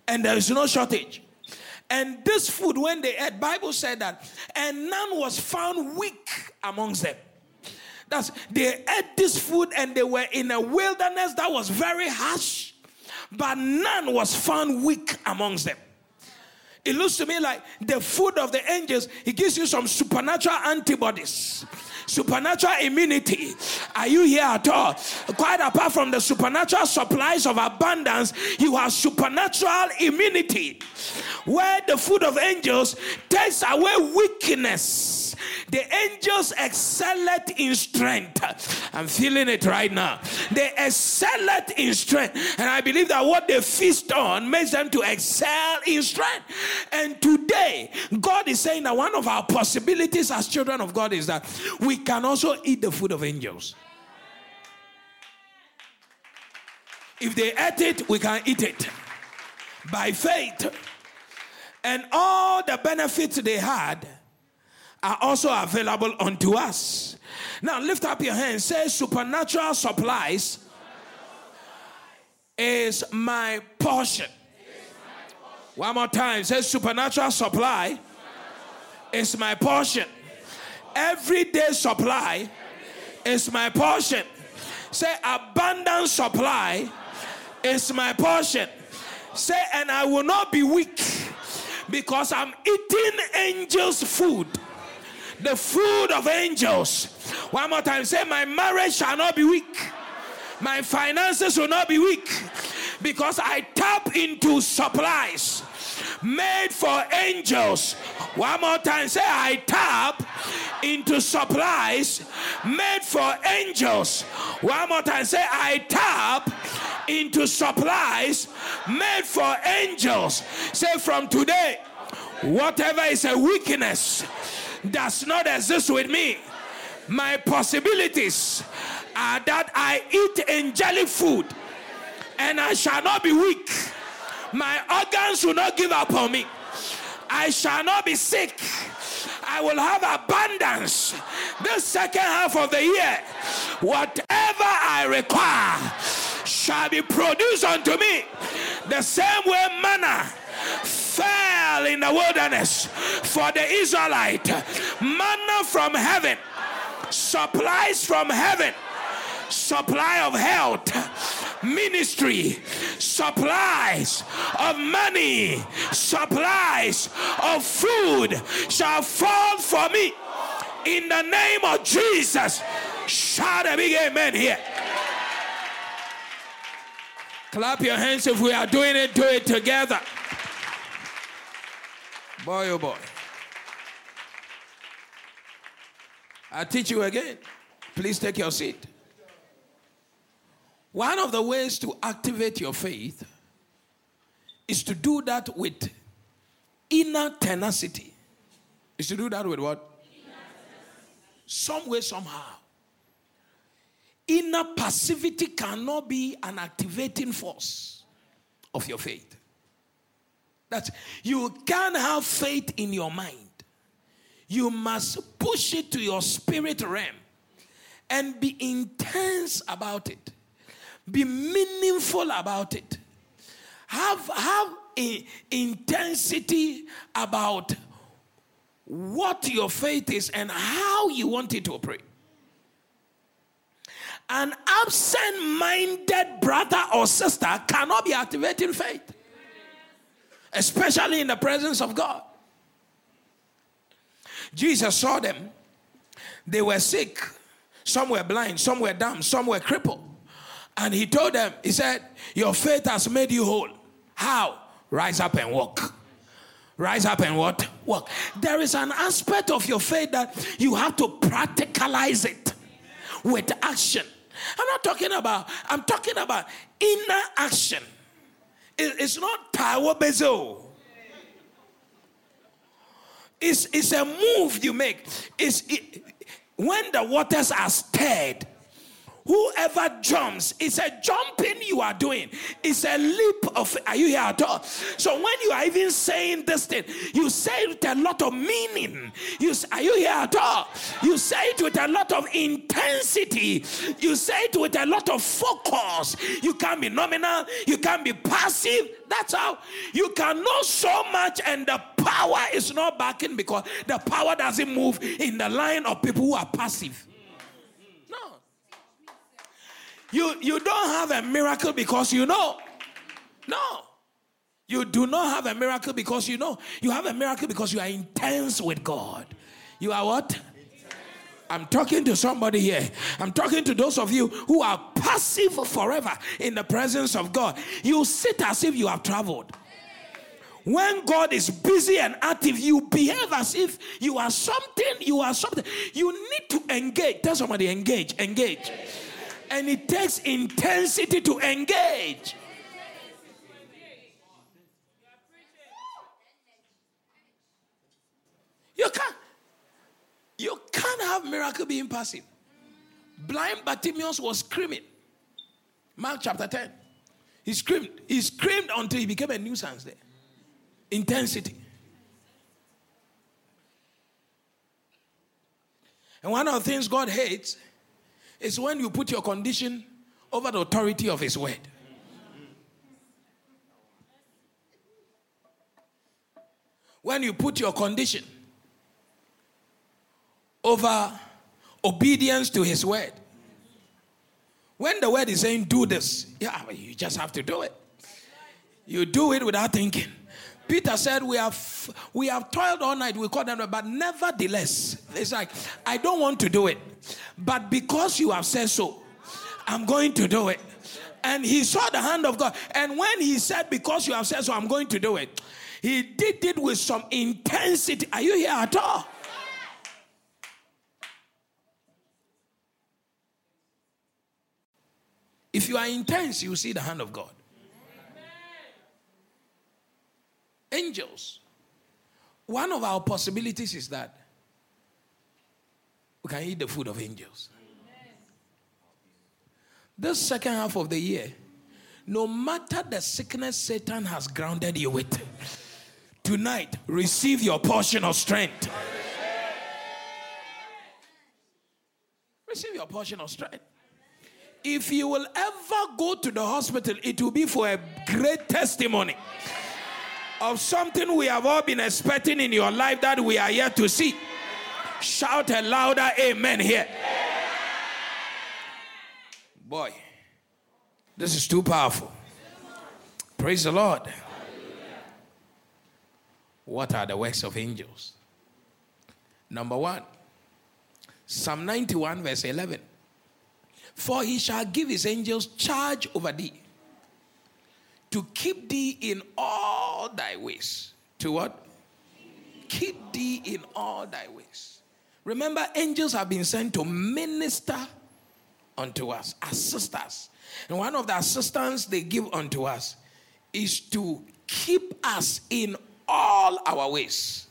and there's no shortage. And this food, when they ate, Bible said that, and none was found weak amongst them. That's they ate this food and they were in a wilderness that was very harsh, but none was found weak amongst them. It looks to me like the food of the angels, it gives you some supernatural antibodies supernatural immunity. Are you here at all? Quite apart from the supernatural supplies of abundance, you have supernatural immunity where the food of angels takes away weakness the angels excelled in strength. I'm feeling it right now. They excelled in strength. And I believe that what they feast on makes them to excel in strength. And today, God is saying that one of our possibilities as children of God is that we can also eat the food of angels. If they ate it, we can eat it by faith. And all the benefits they had are also available unto us. Now lift up your hands. Say, supernatural supplies is my portion. One more time. Say, supernatural supply is my portion. Everyday supply is my portion. Say, abundant supply is my portion. Say, and I will not be weak because I'm eating angels' food the food of angels. One more time say, My marriage shall not be weak, my finances will not be weak because I tap into supplies made for angels. One more time, say, I tap into supplies made for angels. One more time, say, I tap into supplies made for angels. Say, from today, whatever is a weakness does not exist with me. My possibilities are that I eat angelic food and I shall not be weak. My organs will not give up on me. I shall not be sick. I will have abundance. This second half of the year, whatever I require shall be produced unto me. The same way manna fell in the wilderness for the Israelite, manna from heaven, supplies from heaven, supply of health, ministry, supplies of money, supplies of food shall fall for me in the name of Jesus. Shout a big amen here. Clap your hands if we are doing it, do it together. Boy, oh boy. I teach you again. Please take your seat. One of the ways to activate your faith is to do that with inner tenacity. Is to do that with what? Some way, somehow. Inner passivity cannot be an activating force of your faith. That you can't have faith in your mind. You must push it to your spirit realm and be intense about it. Be meaningful about it. Have, have a intensity about what your faith is and how you want it to operate. An absent minded brother or sister cannot be activating faith, especially in the presence of God. Jesus saw them, they were sick, some were blind, some were dumb, some were crippled. And he told them, He said, Your faith has made you whole. How? Rise up and walk. Rise up and what? Walk. There is an aspect of your faith that you have to practicalize it with action. I'm not talking about, I'm talking about inner action. It's not power bezo. It's, it's a move you make. It's, it, when the waters are stirred, Whoever jumps, it's a jumping you are doing. It's a leap of. Are you here at all? So when you are even saying this thing, you say it with a lot of meaning. You are you here at all? You say it with a lot of intensity. You say it with a lot of focus. You can't be nominal. You can't be passive. That's how you can know so much, and the power is not backing because the power doesn't move in the line of people who are passive. You, you don't have a miracle because you know. No. You do not have a miracle because you know. You have a miracle because you are intense with God. You are what? I'm talking to somebody here. I'm talking to those of you who are passive forever in the presence of God. You sit as if you have traveled. When God is busy and active, you behave as if you are something, you are something. You need to engage. Tell somebody, engage, engage and it takes intensity to engage. You can't. You can't have miracle being passive. Blind Bartimaeus was screaming. Mark chapter 10. He screamed. He screamed until he became a nuisance there. Intensity. And one of the things God hates is when you put your condition over the authority of His word. When you put your condition over obedience to His word. When the word is saying, do this, yeah, you just have to do it. You do it without thinking. Peter said, We have we have toiled all night, we caught them, but nevertheless, it's like, I don't want to do it. But because you have said so, I'm going to do it. And he saw the hand of God. And when he said, Because you have said so, I'm going to do it, he did it with some intensity. Are you here at all? If you are intense, you see the hand of God. Angels. One of our possibilities is that we can eat the food of angels. This second half of the year, no matter the sickness Satan has grounded you with, tonight receive your portion of strength. Receive your portion of strength. If you will ever go to the hospital, it will be for a great testimony of something we have all been expecting in your life that we are yet to see. Shout a louder amen here. Boy, this is too powerful. Praise the Lord. What are the works of angels? Number one, Psalm 91, verse 11. For he shall give his angels charge over thee to keep thee in all thy ways. To what? Keep thee in all thy ways. Remember, angels have been sent to minister unto us, assist us. And one of the assistance they give unto us is to keep us in all our ways.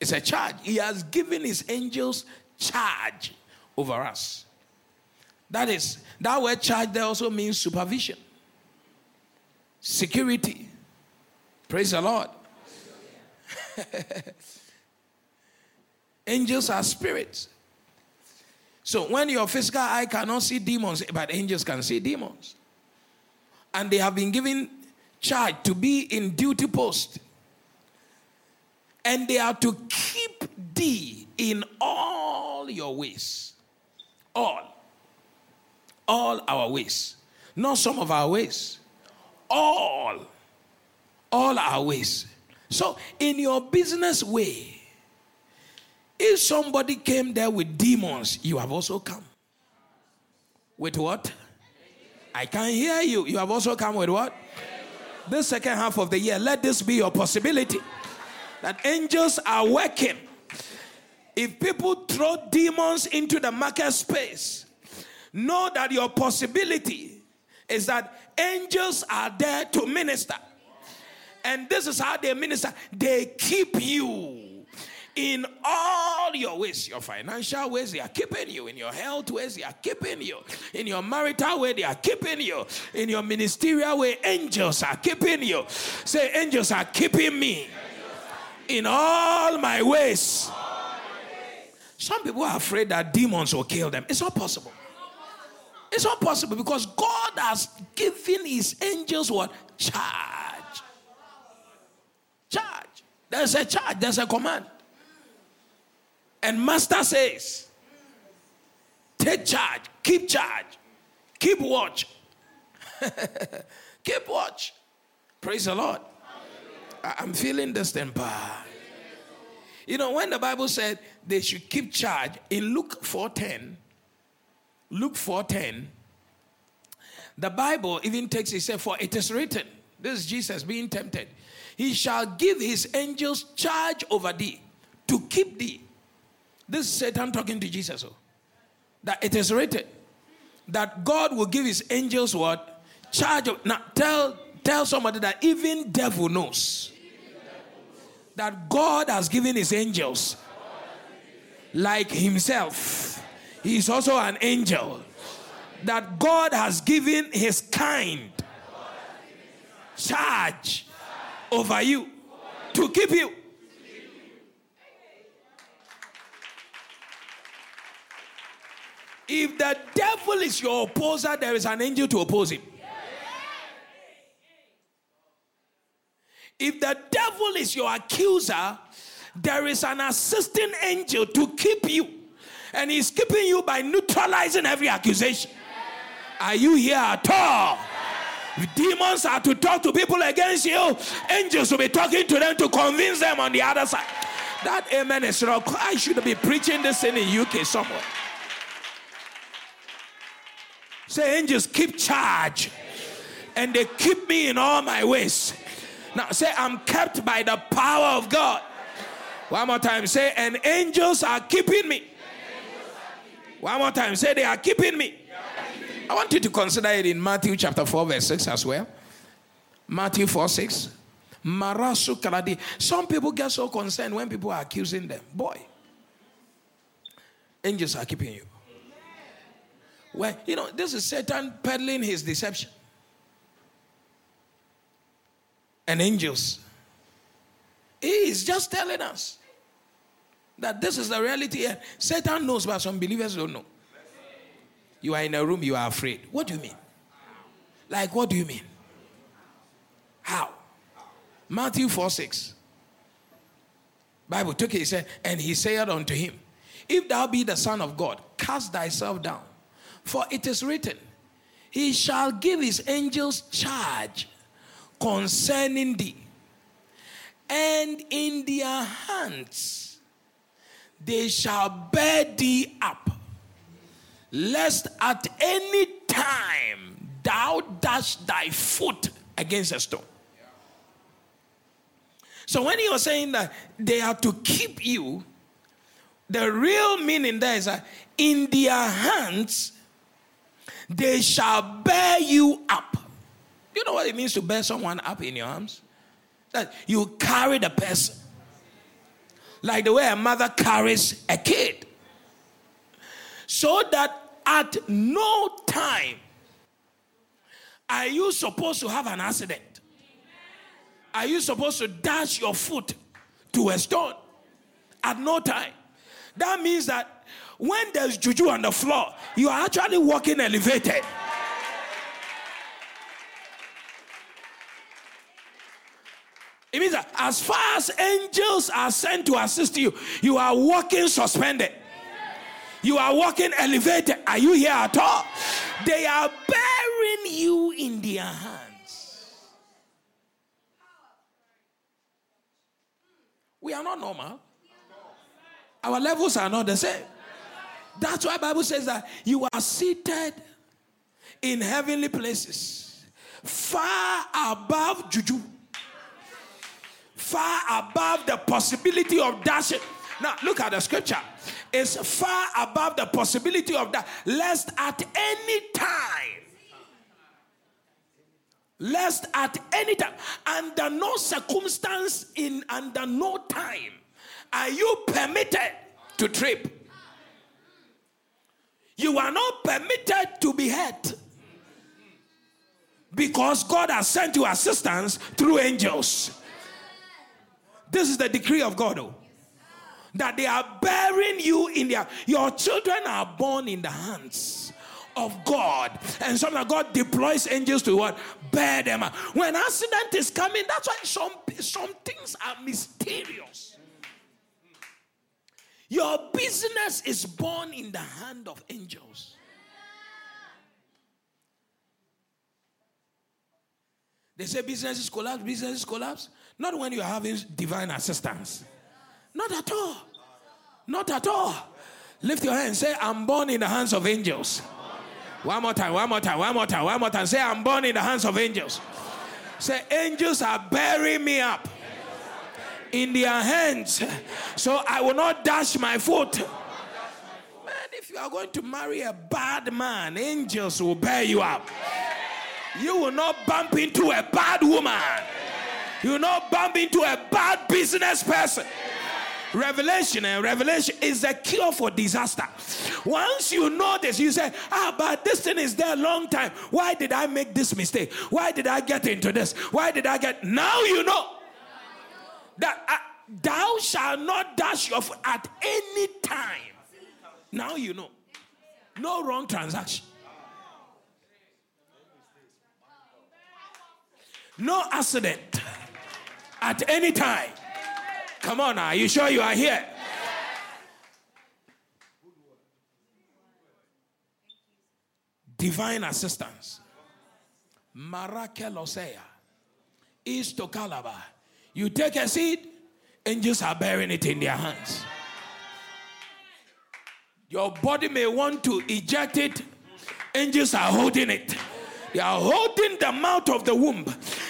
It's a charge. He has given his angels charge over us. That is, that word charge there also means supervision, security. Praise the Lord. (laughs) angels are spirits. So when your physical eye cannot see demons, but angels can see demons. And they have been given charge to be in duty post. And they are to keep thee in all your ways. All. All our ways. Not some of our ways. All. All our ways. So, in your business way, if somebody came there with demons, you have also come. With what? I can hear you. You have also come with what? This second half of the year, let this be your possibility. That angels are working. If people throw demons into the market space, know that your possibility is that angels are there to minister. And this is how they minister they keep you in all your ways, your financial ways, they are keeping you. In your health ways, they are keeping you. In your marital way, they are keeping you. In your ministerial way, angels are keeping you. Say, angels are keeping me in all my ways. Some people are afraid that demons will kill them. It's not possible. It's not possible because God has given his angels what? Charge. Charge. There's a charge, there's a command. And Master says, take charge, keep charge, keep watch. (laughs) keep watch. Praise the Lord. I'm feeling this temper. You know, when the Bible said they should keep charge in Luke 4:10, Luke 4:10, the Bible even takes it said, For it is written, this is Jesus being tempted, he shall give his angels charge over thee to keep thee this is Satan talking to Jesus. Oh, that it is written that God will give his angels what? Charge of. Now tell, tell somebody that even devil knows that God has given his angels like himself. He is also an angel. That God has given his kind charge over you to keep you. If the devil is your opposer, there is an angel to oppose him. If the devil is your accuser, there is an assisting angel to keep you. And he's keeping you by neutralizing every accusation. Are you here at all? Demons are to talk to people against you, angels will be talking to them to convince them on the other side. That amen is wrong. I should be preaching this in the UK somewhere. Say, angels, keep charge. And they keep me in all my ways. Now, say, I'm kept by the power of God. One more time, say, and angels are keeping me. One more time, say, they are keeping me. I want you to consider it in Matthew chapter 4, verse 6 as well. Matthew 4 6. Marasu Kaladi. Some people get so concerned when people are accusing them. Boy, angels are keeping you. Well, you know, this is Satan peddling his deception. And angels. He is just telling us that this is the reality. Satan knows, but some believers don't know. You are in a room, you are afraid. What do you mean? Like, what do you mean? How? Matthew 4 6. Bible took it, he said, and he said unto him, If thou be the Son of God, cast thyself down. For it is written, He shall give his angels charge concerning thee, and in their hands they shall bear thee up, lest at any time thou dash thy foot against a stone. So when he was saying that they are to keep you, the real meaning there is that in their hands they shall bear you up. You know what it means to bear someone up in your arms? That you carry the person. Like the way a mother carries a kid. So that at no time are you supposed to have an accident. Are you supposed to dash your foot to a stone? At no time. That means that when there's juju on the floor, you are actually walking elevated. It means that as far as angels are sent to assist you, you are walking suspended. You are walking elevated. Are you here at all? They are bearing you in their hands. We are not normal. Our levels are not the same. That's why Bible says that you are seated in heavenly places, far above juju, far above the possibility of dashing. Now look at the scripture. It's far above the possibility of that, lest at any time, lest at any time, under no circumstance, in under no time, are you permitted to trip. You are not permitted to be hurt because God has sent you assistance through angels. This is the decree of God, oh, that they are bearing you in their. Your children are born in the hands of God, and sometimes God deploys angels to what bear them. When accident is coming, that's why some some things are mysterious. Your business is born in the hand of angels. They say business is collapse, business is collapse. Not when you're having divine assistance. Not at all. Not at all. Lift your hand say, I'm born in the hands of angels. One more time, one more time, one more time, one more time. Say, I'm born in the hands of angels. Say, angels are bearing me up in their hands, so I will not dash my foot. Man, if you are going to marry a bad man, angels will bear you up. You will not bump into a bad woman. You not bump into a bad business person. Revelation and revelation is the cure for disaster. Once you know this, you say, Ah, but this thing is there a long time. Why did I make this mistake? Why did I get into this? Why did I get now you know? that uh, thou shalt not dash your foot at any time. Now you know. No wrong transaction. No accident at any time. Come on now, are you sure you are here? Divine assistance. Marakelosea. East to Calabar. You take a seed, angels are bearing it in their hands. Your body may want to eject it, angels are holding it. They are holding the mouth of the womb.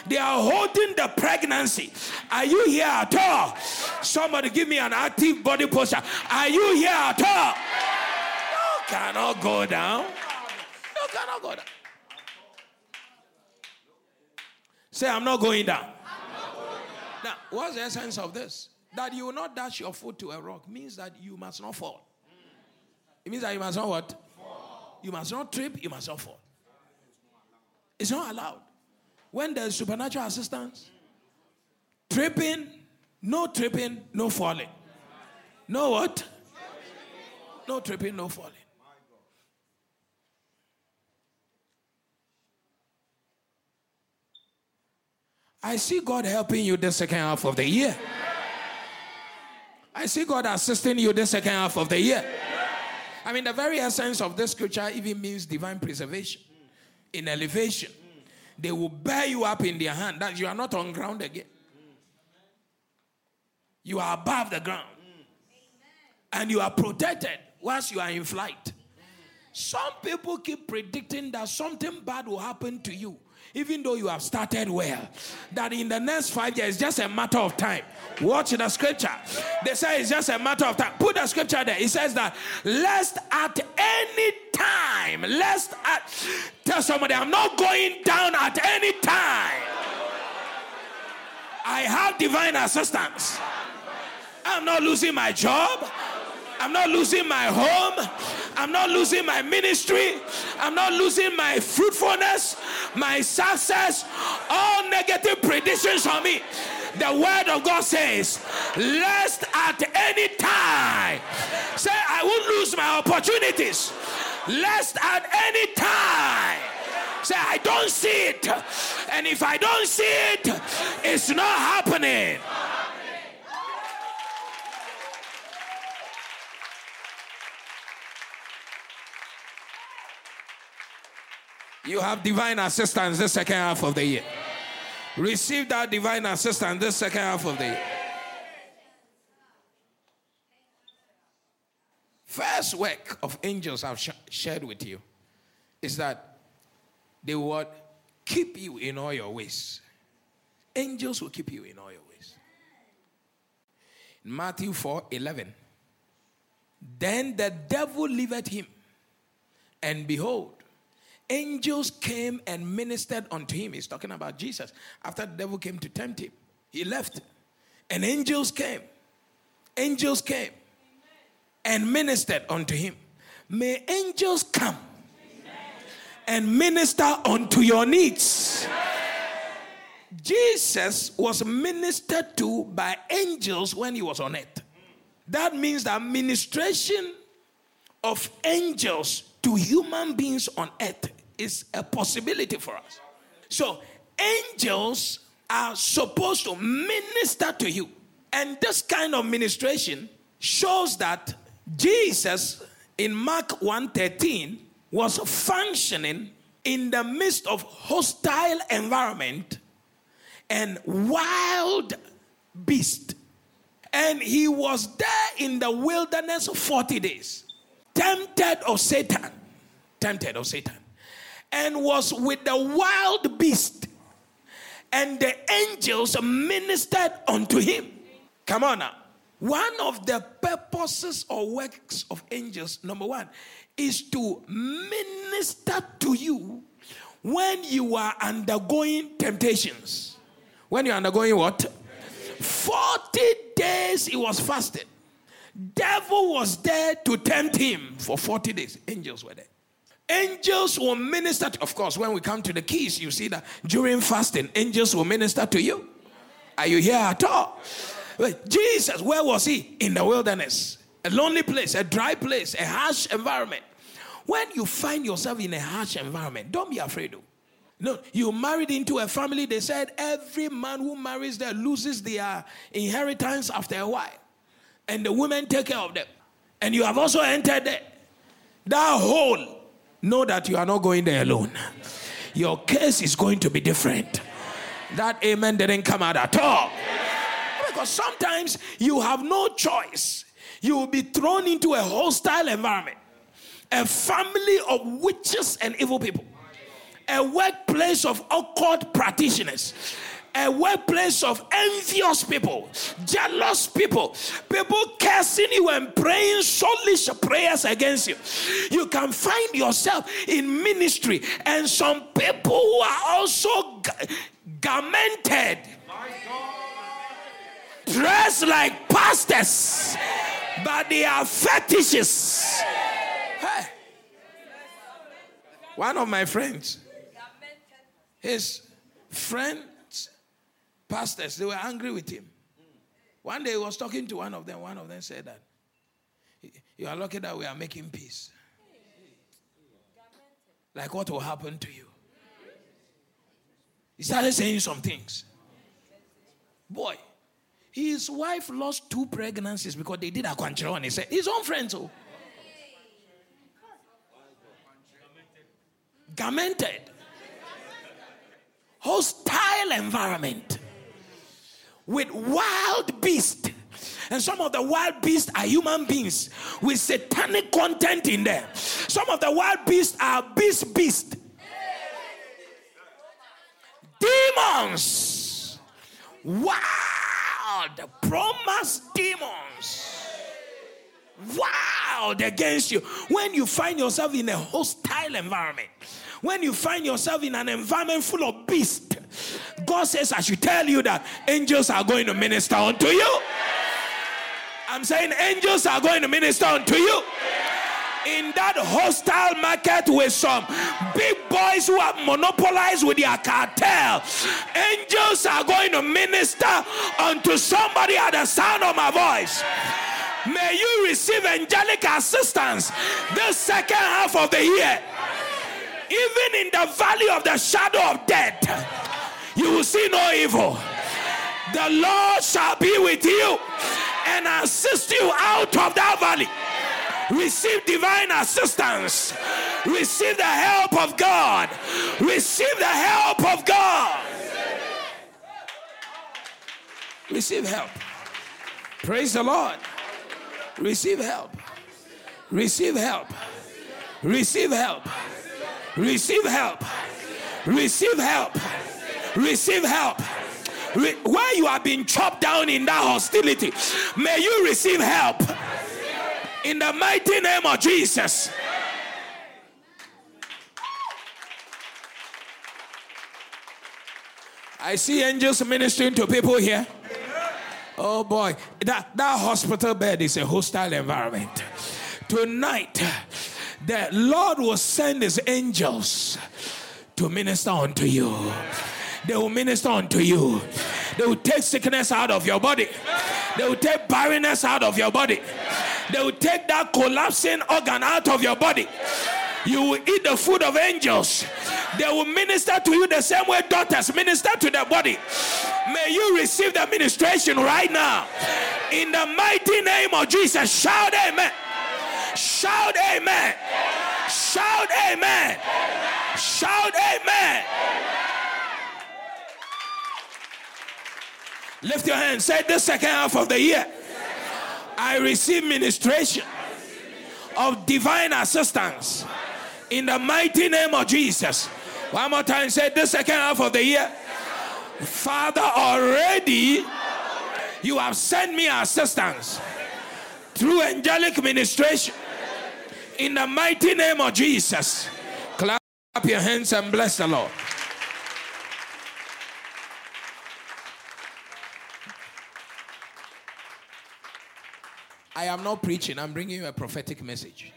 They are holding the pregnancy. Are you here at all? Somebody give me an active body posture. Are you here at all? You cannot go down. You cannot go down. Say, I'm not going down. Not going down. Now, what's the essence of this? That you will not dash your foot to a rock means that you must not fall. It means that you must not what? Fall. You must not trip, you must not fall. It's not allowed. When there's supernatural assistance, tripping, no tripping, no falling. No what? No tripping, no falling. I see God helping you the second half of the year. I see God assisting you the second half of the year. I mean, the very essence of this scripture even means divine preservation in elevation. They will bear you up in their hand that you are not on ground again. You are above the ground. And you are protected whilst you are in flight. Some people keep predicting that something bad will happen to you even though you have started well, that in the next five years, it's just a matter of time. Watch the scripture. They say it's just a matter of time. Put the scripture there. It says that, lest at any time, lest at, tell somebody, I'm not going down at any time. I have divine assistance. I'm not losing my job. I'm not losing my home. I'm not losing my ministry. I'm not losing my fruitfulness, my success, all negative predictions on me. The word of God says, lest at any time, say, I won't lose my opportunities. Lest at any time, say, I don't see it. And if I don't see it, it's not happening. You have divine assistance this second half of the year. Receive that divine assistance this second half of the year. First work of angels I've sh- shared with you is that they would keep you in all your ways. Angels will keep you in all your ways. In Matthew 4 11. Then the devil leaveth him, and behold, angels came and ministered unto him. He's talking about Jesus. After the devil came to tempt him, he left. And angels came. Angels came and ministered unto him. May angels come and minister unto your needs. Jesus was ministered to by angels when he was on earth. That means the ministration of angels to human beings on earth is a possibility for us. So, angels are supposed to minister to you. And this kind of ministration shows that Jesus in Mark 1:13 was functioning in the midst of hostile environment and wild beast. And he was there in the wilderness 40 days, tempted of Satan, tempted of Satan and was with the wild beast, and the angels ministered unto him. Come on now. One of the purposes or works of angels, number one, is to minister to you when you are undergoing temptations. When you're undergoing what? 40 days he was fasted. Devil was there to tempt him for 40 days. Angels were there. Angels will minister. To, of course, when we come to the keys, you see that during fasting, angels will minister to you. Are you here at all? But Jesus, where was he? In the wilderness, a lonely place, a dry place, a harsh environment. When you find yourself in a harsh environment, don't be afraid. Of. No, you married into a family. They said every man who marries there loses their inheritance after a while, and the women take care of them. And you have also entered there. That hole know that you are not going there alone. Your case is going to be different. That amen didn't come out at all. Because sometimes you have no choice. You will be thrown into a hostile environment, a family of witches and evil people, a workplace of occult practitioners, a workplace of envious people, jealous people, people cursing you and praying soulish prayers against you. You can find yourself in ministry, and some people who are also garmented, dressed like pastors, but they are fetishes. Hey. One of my friends, his friend pastors, they were angry with him. One day he was talking to one of them. One of them said that, You are lucky that we are making peace. Like what will happen to you? He started saying some things. Boy, his wife lost two pregnancies because they did a control and he said, his own friends. Oh. Garmented. Hostile environment with wild beasts. And some of the wild beasts are human beings with satanic content in them. Some of the wild beasts are beast beast. Demons. Wild. Promise demons. Wild against you. When you find yourself in a hostile environment, when you find yourself in an environment full of beasts, God says, I should tell you that angels are going to minister unto you. I'm saying angels are going to minister unto you. In that hostile market with some big boys who have monopolized with their cartel, angels are going to minister unto somebody at the sound of my voice. May you receive angelic assistance this second half of the year. Even in the valley of the shadow of death you will see no evil. The Lord shall be with you and assist you out of that valley. Receive divine assistance. Receive the help of God. Receive the help of God. Receive help. Praise the Lord. Receive help. Receive help. Receive help. Receive help. Receive help receive help. Receive help. Re- where you have been chopped down in that hostility, may you receive help in the mighty name of Jesus. I see angels ministering to people here. Oh boy, that, that hospital bed is a hostile environment. Tonight, the Lord will send his angels to minister unto you. They will minister unto you. They will take sickness out of your body. They will take barrenness out of your body. They will take that collapsing organ out of your body. You will eat the food of angels. They will minister to you the same way daughters minister to their body. May you receive the ministration right now. In the mighty name of Jesus, shout amen. Shout amen. Shout amen. Shout amen. Lift your hand. Say this second half of the year. I receive ministration of divine assistance in the mighty name of Jesus. One more time. Say this second half of the year. Father, already you have sent me assistance through angelic ministration in the mighty name of Jesus. Clap your hands and bless the Lord. I am not preaching, I'm bringing you a prophetic message.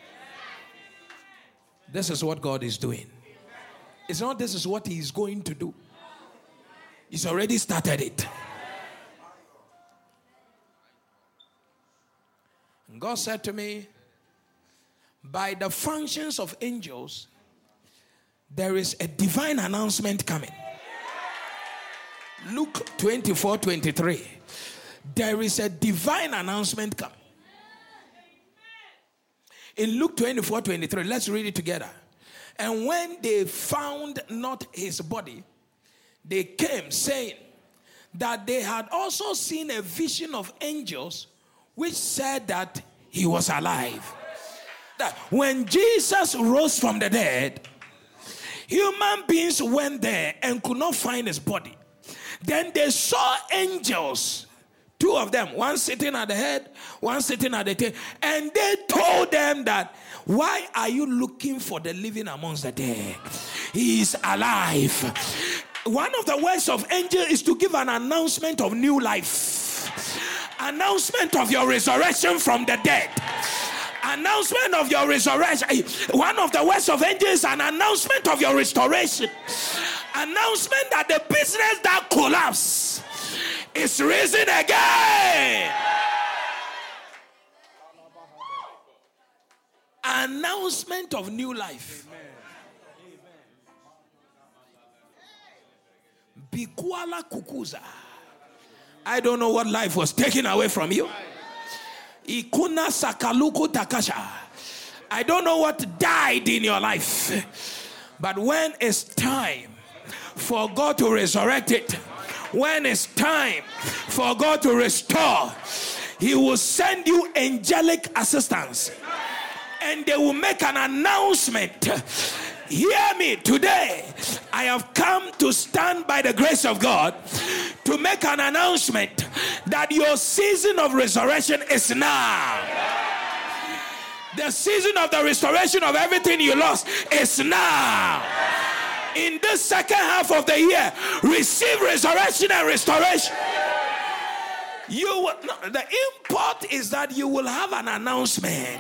This is what God is doing. It's not this is what He is going to do, He's already started it. God said to me, by the functions of angels, there is a divine announcement coming. Luke 24 23. There is a divine announcement coming. In Luke 24 23, let's read it together. And when they found not his body, they came saying that they had also seen a vision of angels which said that he was alive. When Jesus rose from the dead, human beings went there and could not find his body. Then they saw angels, two of them, one sitting at the head, one sitting at the tail, and they told them that, Why are you looking for the living amongst the dead? He is alive. One of the works of angel is to give an announcement of new life, announcement of your resurrection from the dead announcement of your resurrection. Eh, one of the words of angels an announcement of your restoration. Announcement that the business that collapsed is risen again. Announcement of new life. Bikwala Kukuza. I don't know what life was taken away from you. Ikuna Sakaluku Takasha. I don't know what died in your life, but when it's time for God to resurrect it, when it's time for God to restore, He will send you angelic assistance and they will make an announcement. Hear me today. I have come to stand by the grace of God to make an announcement that your season of resurrection is now. The season of the restoration of everything you lost is now. In this second half of the year, receive resurrection and restoration. You will, no, the import is that you will have an announcement.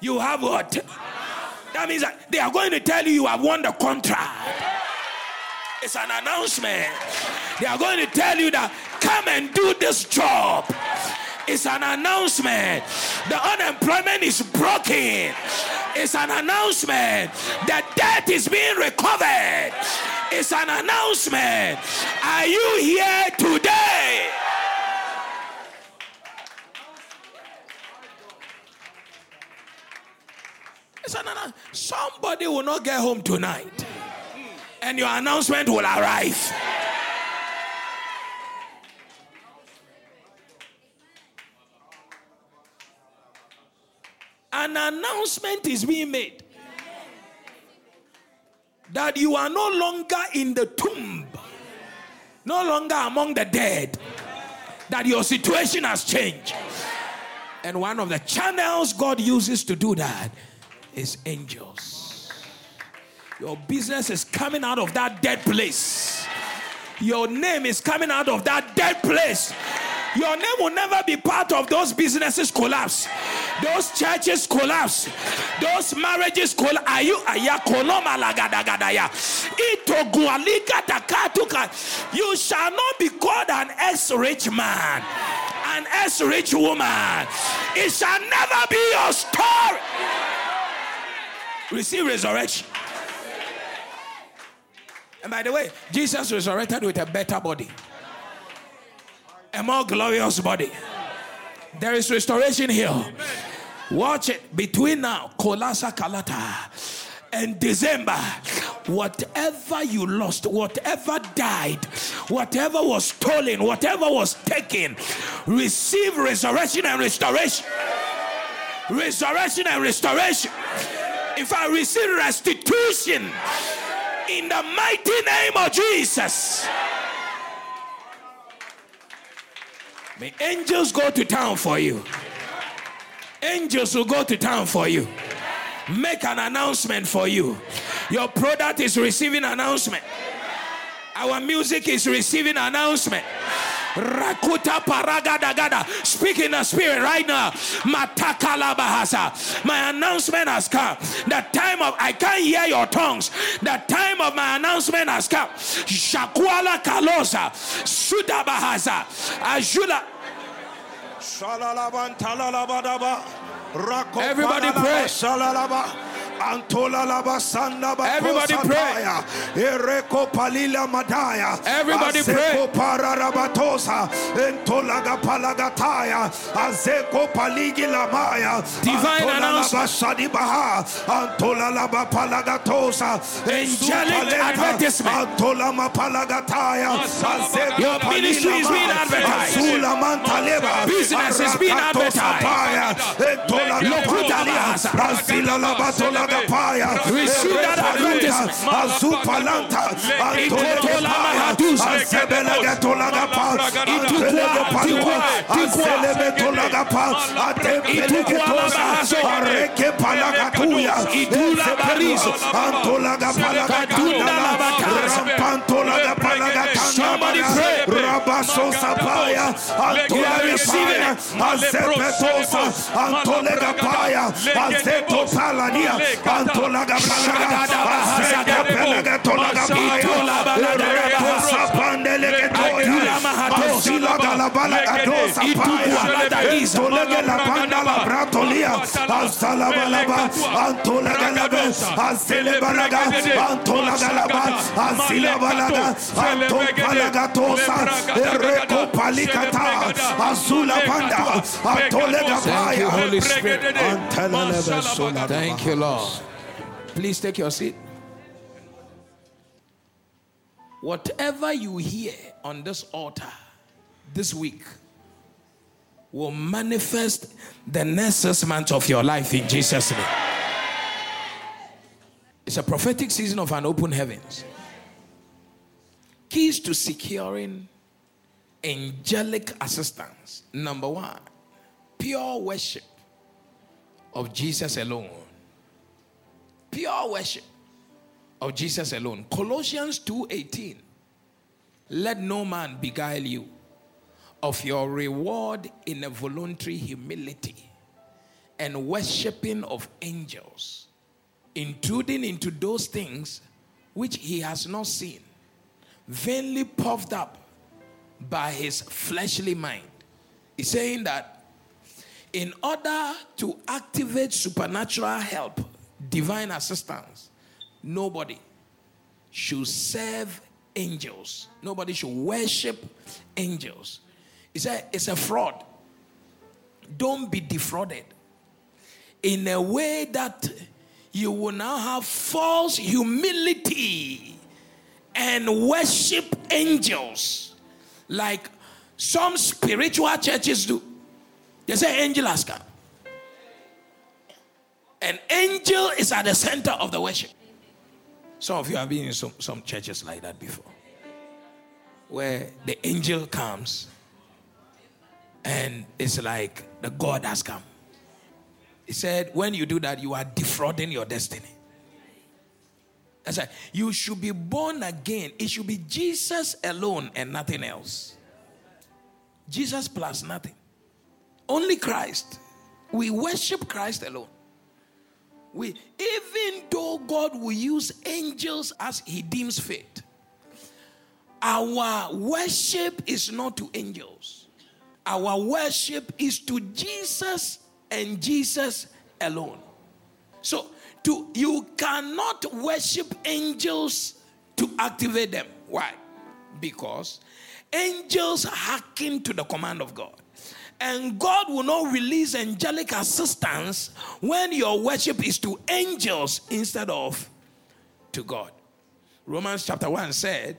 You have what? That means that they are going to tell you you have won the contract. It's an announcement. They are going to tell you that come and do this job. It's an announcement. The unemployment is broken. It's an announcement. The debt is being recovered. It's an announcement. Are you here today? Somebody will not get home tonight, and your announcement will arrive. An announcement is being made that you are no longer in the tomb, no longer among the dead, that your situation has changed. And one of the channels God uses to do that is angels. Your business is coming out of that dead place. Your name is coming out of that dead place. Your name will never be part of those businesses collapse, those churches collapse, those marriages collapse. You. You shall not be called an ex-rich man, an ex-rich woman. It shall never be your story. Receive resurrection. And by the way, Jesus resurrected with a better body, a more glorious body. There is restoration here. Watch it between now, Kolasa Kalata, and December. Whatever you lost, whatever died, whatever was stolen, whatever was taken, receive resurrection and restoration. Resurrection and restoration. If I receive restitution in the mighty name of Jesus. May angels go to town for you. Angels will go to town for you. Make an announcement for you. Your product is receiving announcement. Our music is receiving announcement. Rakuta paragadagada. Speak in the spirit right now. Matakala bahasa. My announcement has come. The time of I can't hear your tongues. The time of my announcement has come. Shakwala kalosa. Suda bahasa. Ajula. Everybody pray. Everybody pray. Ereko palila madaya. Everybody Azeko pararabatosa. Entolaga palagataya. Azeko paligi lamaya. Divine Antola announcement. Rabashadibaha, Antola Laba Palagatosa, Angelic advertisement. Your ministry is being advertised. Business is being advertised. Lokuta Bahasa. Azila Labatola Gapaya, Receive that advertisement. Azupalanta, Itotola Mahadusa. Azebele Gatola Gapa, Antelege Palua, Azelebe Tola Gapa, Atempele Getosa, Areke Palagatuya, Itula Pariso. Antola Gapala Kadunda Labatasa. Rampantola Gapala Gatana, Somebody pray. Rabaso Sapaya, Antola it. Azepetosa, Antola Gapaya, Azeto Palania, Antola Gapala, Azeke Gatola Gapaya, Reto Sapandele Getoya, Azila Galabala Gadosa Paya, Tolege la Panda la Bratolia, Azala Balaba, Antola Galaba, Azele Balaga, Antola Galaba, Azila Balaga, Anton Ereko Palikata, Azula Panda, Antolega Thank you, Paya, Holy Spirit. Antelele Sola. Thank you, Lord. Please take your seat. Whatever you hear on this altar this week will manifest the next six months of your life in Jesus' name. It's a prophetic season of an open heavens. Keys to securing angelic assistance. Number one, pure worship of Jesus alone. Pure worship of Jesus alone. Colossians 2:18. Let no man beguile you of your reward in a voluntary humility and worshiping of angels, intruding into those things which he has not seen, vainly puffed up by his fleshly mind. He's saying that in order to activate supernatural help, divine assistance, nobody should serve angels. Nobody should worship angels. He said it's a fraud. Don't be defrauded in a way that you will now have false humility and worship angels like some spiritual churches do. They say angel has come. An angel is at the center of the worship. Some of you have been in some, some churches like that before. Where the angel comes and it's like the God has come. He said, when you do that, you are defrauding your destiny. That's right. You should be born again. It should be Jesus alone and nothing else. Jesus plus nothing. Only Christ. We worship Christ alone. We, even though God will use angels as He deems fit, our worship is not to angels. Our worship is to Jesus and Jesus alone. So, to, you cannot worship angels to activate them. Why? Because angels hearken to the command of God. And God will not release angelic assistance when your worship is to angels instead of to God. Romans chapter 1 said,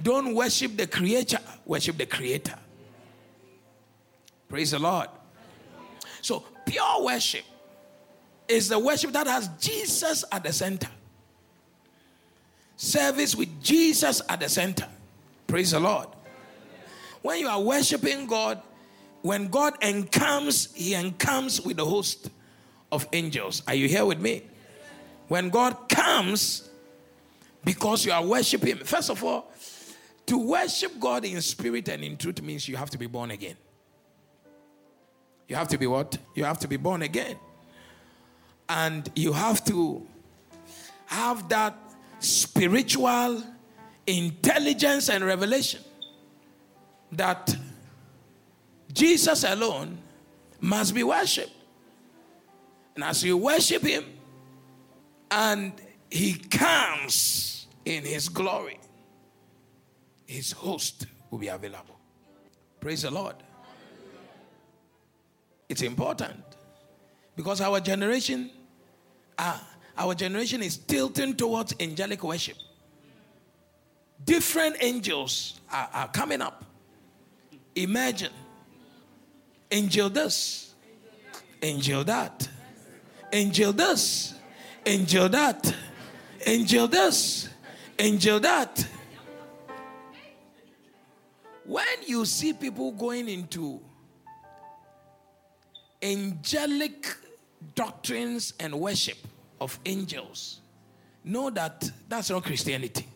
Don't worship the creature, worship the creator. Praise the Lord. So, pure worship is the worship that has Jesus at the center. Service with Jesus at the center. Praise the Lord. When you are worshiping God, when God encamps, He encamps with the host of angels. Are you here with me? When God comes, because you are worshiping first of all, to worship God in spirit and in truth means you have to be born again. You have to be what? You have to be born again. And you have to have that spiritual intelligence and revelation that Jesus alone must be worshipped. And as you worship Him, and He comes in His glory, His host will be available. Praise the Lord. It's important Because our generation, uh, our generation is tilting towards angelic worship. Different angels are, are coming up. Imagine angel this, angel that, angel this, angel that, angel this, angel that. When you see people going into angelic doctrines and worship of angels, know that that's not Christianity.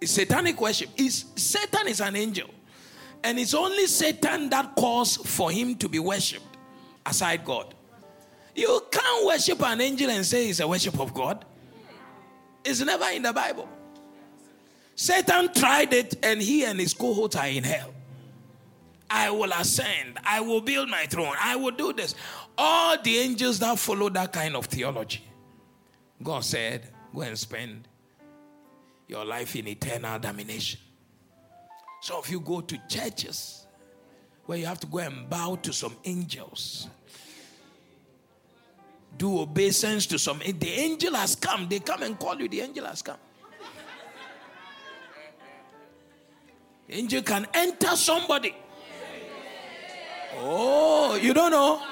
It's satanic worship. Is Satan is an angel. And it's only Satan that calls for him to be worshipped aside God. You can't worship an angel and say it's a worship of God. It's never in the Bible. Satan tried it and he and his cohorts are in hell. I will ascend. I will build my throne. I will do this. All the angels that follow that kind of theology, God said, go and spend your life in eternal damnation. Some of you go to churches where you have to go and bow to some angels, do obeisance to some. The angel has come. They come and call you. The angel has come. The angel can enter somebody. Oh, you don't know?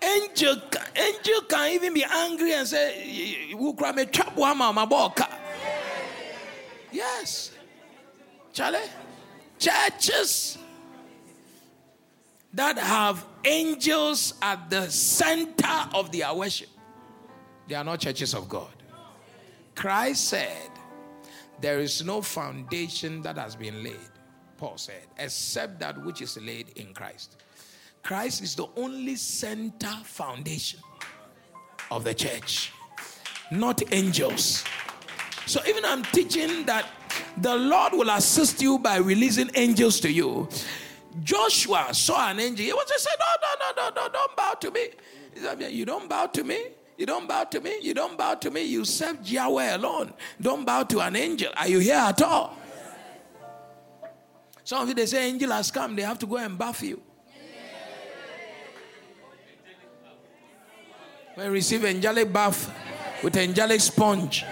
Angel, angel can even be angry and say, Yes. Charlie? Churches that have angels at the center of their worship, they are not churches of God. Christ said, There is no foundation that has been laid, Paul said, except that which is laid in Christ. Christ is the only center foundation of the church, not angels. So even I'm teaching that the Lord will assist you by releasing angels to you. Joshua saw an angel. He was just saying, No, no, no, no, no, don't bow to me. He said, You don't bow to me. You don't bow to me. You don't bow to me. You serve Yahweh alone. Don't bow to an angel. Are you here at all? Some of you, they say angel has come. They have to go and buff you. We receive angelic bath with angelic sponge.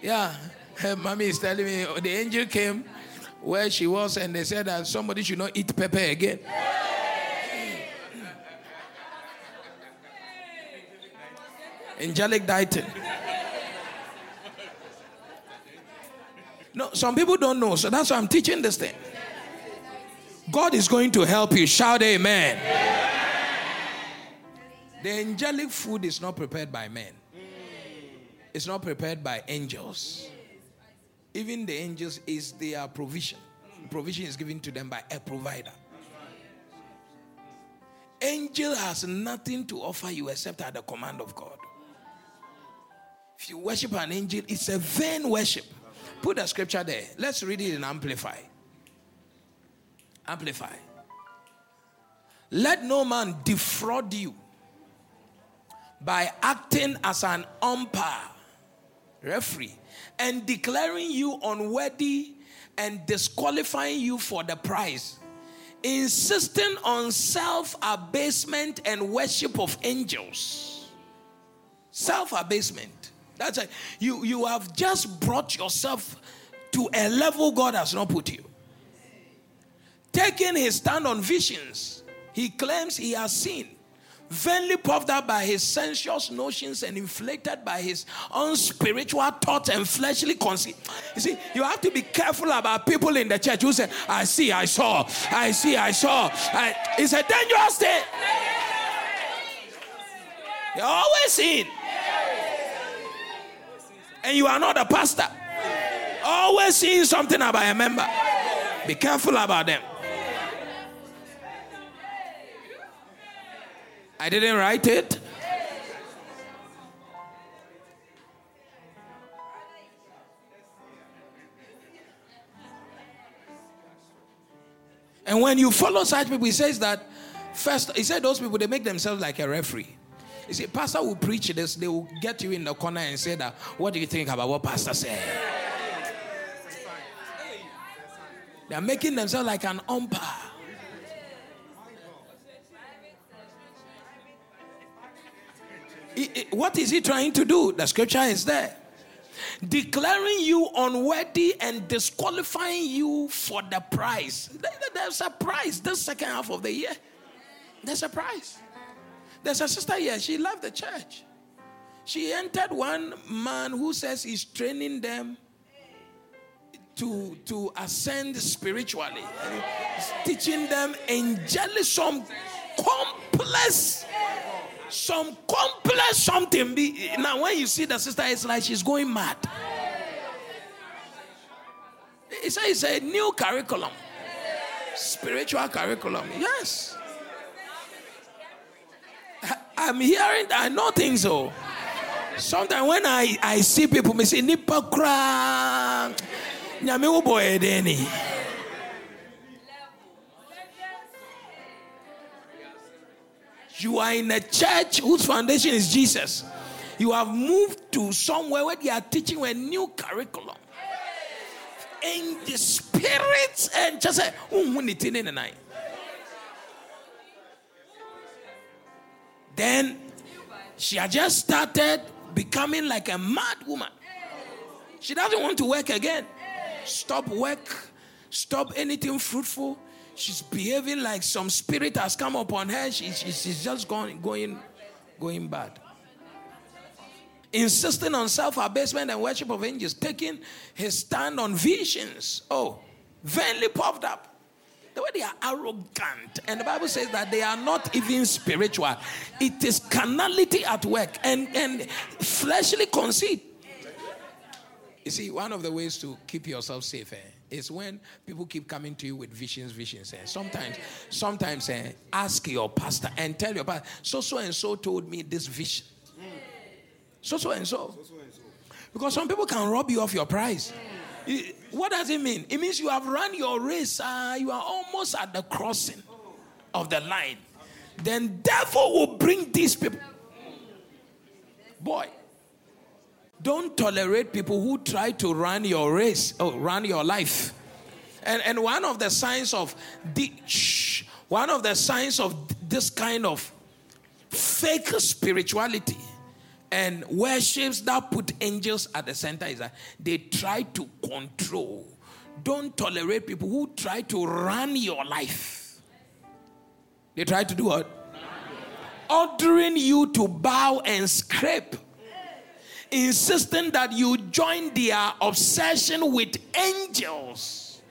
Yeah, her mommy is telling me oh, the angel came where she was and they said that somebody should not eat pepper again. Angelic dieting. No, some people don't know, so that's why I'm teaching this thing. God is going to help you. Shout amen. The angelic food is not prepared by men. It's not prepared by angels. Even the angels is their provision. Provision is given to them by a provider. Angel has nothing to offer you except at the command of God. If you worship an angel, it's a vain worship. Put the scripture there. Let's read it in Amplify. Amplify. Let no man defraud you by acting as an umpire referee, and declaring you unworthy and disqualifying you for the prize, insisting on self abasement and worship of angels. Self abasement. That's it. You, you have just brought yourself to a level God has not put you. Taking his stand on visions, he claims he has seen vainly puffed up by his sensuous notions and inflated by his unspiritual thoughts and fleshly conceit. You see, you have to be careful about people in the church who say, I see, I saw, I see, I saw. I, it's a dangerous thing. You're always seeing. And you are not a pastor. Always seeing something about a member. Be careful about them. I didn't write it. And when you follow such people, he says that first, he said those people they make themselves like a referee. You see, pastor will preach this, they will get you in the corner and say that, what do you think about what pastor said? They are making themselves like an umpire. What is he trying to do? The scripture is there. Declaring you unworthy and disqualifying you for the prize. There's a prize this second half of the year. There's a prize. There's a sister here, she left the church. She entered one man who says he's training them to, to ascend spiritually. Teaching them angelic, some complex, some complex something. Now, when you see the sister, it's like she's going mad. It's a, it's a new curriculum, spiritual curriculum. Yes. I'm hearing, I know things so. Sometimes when I, I see people, me say, Nipa kra, nyame wo boy deni. You are in a church whose foundation is Jesus. You have moved to somewhere where they are teaching a new curriculum. In the spirit and just say, then she had just started becoming like a mad woman. She doesn't want to work again. Stop work, stop anything fruitful. She's behaving like some spirit has come upon her. She, she, she's just going, going, going bad. Insisting on self abasement and worship of angels, taking his stand on visions. Oh, vainly puffed up. The way they are arrogant. And the Bible says that they are not even spiritual. It is carnality at work and, and fleshly conceit. You see, one of the ways to keep yourself safe eh, is when people keep coming to you with visions, visions. Eh. Sometimes, sometimes eh, ask your pastor and tell your pastor, so so and so told me this vision. So so and so. Because some people can rob you of your prize. What does it mean? It means you have run your race. Uh, you are almost at the crossing of the line. Then devil will bring these people. Boy, don't tolerate people who try to run your race or oh, run your life. And, and one of the signs of the shh, one of the signs of this kind of fake spirituality and worships that put angels at the center is that they try to control. Don't tolerate people who try to run your life. They try to do what? Ordering you to bow and scrape. Insisting that you join their uh, obsession with angels.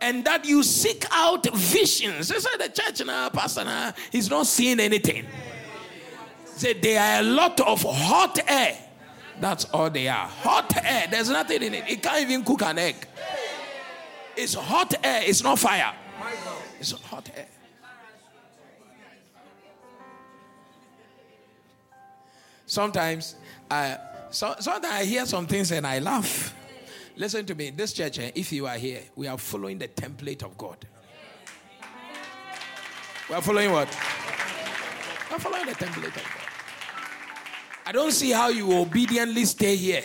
And that you seek out visions. They say the church now, pastor now, he's not seeing anything. Say there are a lot of hot air. That's all they are. Hot air. There's nothing in it. It can't even cook an egg. It's hot air. It's not fire. It's hot air. Sometimes I so, sometimes I hear some things and I laugh. Listen to me. This church, eh, if you are here, we are following the template of God. We are following what? We are following the template of God. I don't see how you obediently stay here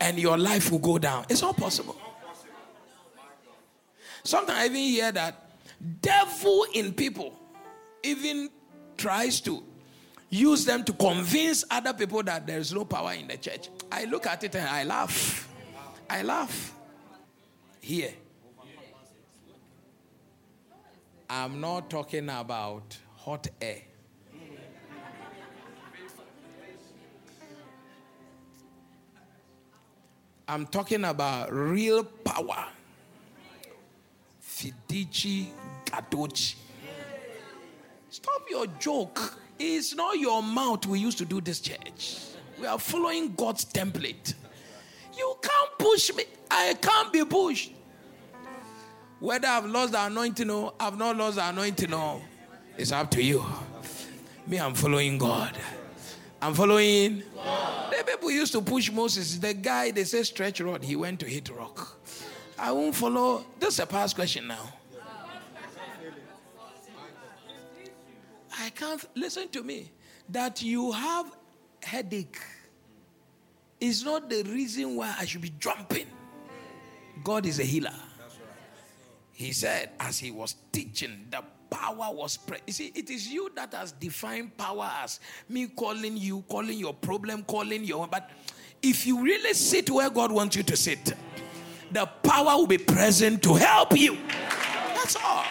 and your life will go down. It's not possible. Sometimes I even hear that devil in people even tries to use them to convince other people that there is no power in the church. I look at it and I laugh. I laugh. Here. I'm not talking about hot air. I'm talking about real power. Fidici Gadochi. Stop your joke. It's not your mouth we used to do this church. We are following God's template. You can't push me. I can't be pushed. Whether I've lost the anointing or I've not lost the anointing or it's up to you. Me, I'm following God. I'm following. The people used to push Moses. The guy, they say stretch rod, he went to hit rock. I won't follow. This is a past question now. Can't listen to me. That you have headache is not the reason why I should be jumping. God is a healer. He said, as he was teaching, the power was pre- you see it is you that has defined power as me calling you calling your problem calling your but if you really sit where god wants you to sit the power will be present to help you that's all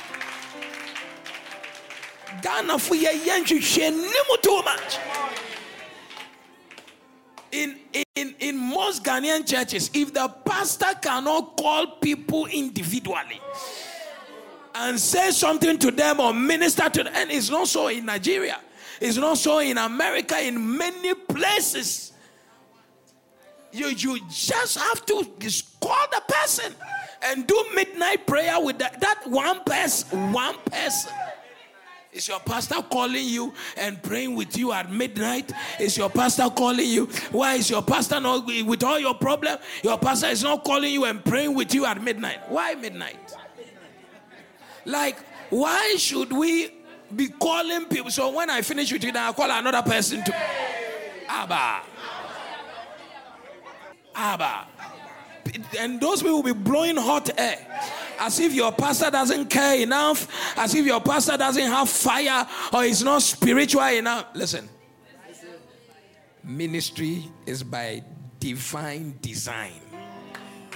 ghana for your too much in, in, in most Ghanaian churches, if the pastor cannot call people individually, and say something to them or minister to them. And it's not so in Nigeria, it's not so in America, in many places. You, you just have to call the person and do midnight prayer with that, that one person. One person. Is your pastor calling you and praying with you at midnight? Is your pastor calling you? Why is your pastor not with all your problem? Your pastor is not calling you and praying with you at midnight. Why midnight? Like, why should we be calling people? So when I finish with you, then I call another person to Abba. Abba. And those people will be blowing hot air. As if your pastor doesn't care enough, as if your pastor doesn't have fire or is not spiritual enough. Listen, ministry is by divine design,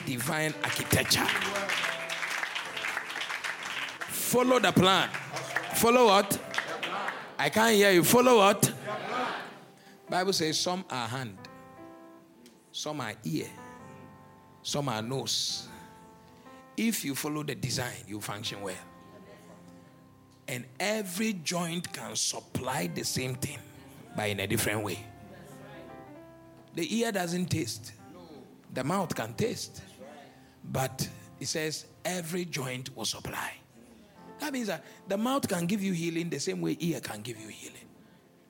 divine architecture. Follow the plan. Follow what? I can't hear you. Follow what? Bible says some are hand, some are ear, some are nose. If you follow the design, you function well. And every joint can supply the same thing, but in a different way. The ear doesn't taste, the mouth can taste. But it says every joint will supply. That means that the mouth can give you healing the same way ear can give you healing.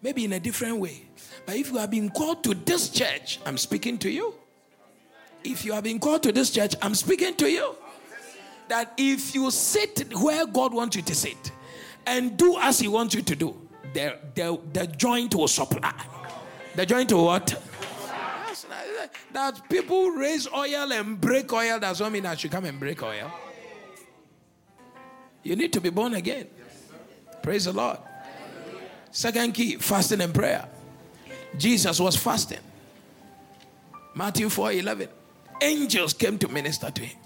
Maybe in a different way. But if you have been called to this church, I'm speaking to you. If you have been called to this church, I'm speaking to you. That if you sit where God wants you to sit and do as He wants you to do, the, the, the joint will supply. The joint will what? Eh, that people raise oil and break oil does not mean that you come and break oil. You need to be born again. Praise the Lord. Second key fasting and prayer. Jesus was fasting. Matthew 4 11. Angels came to minister to him.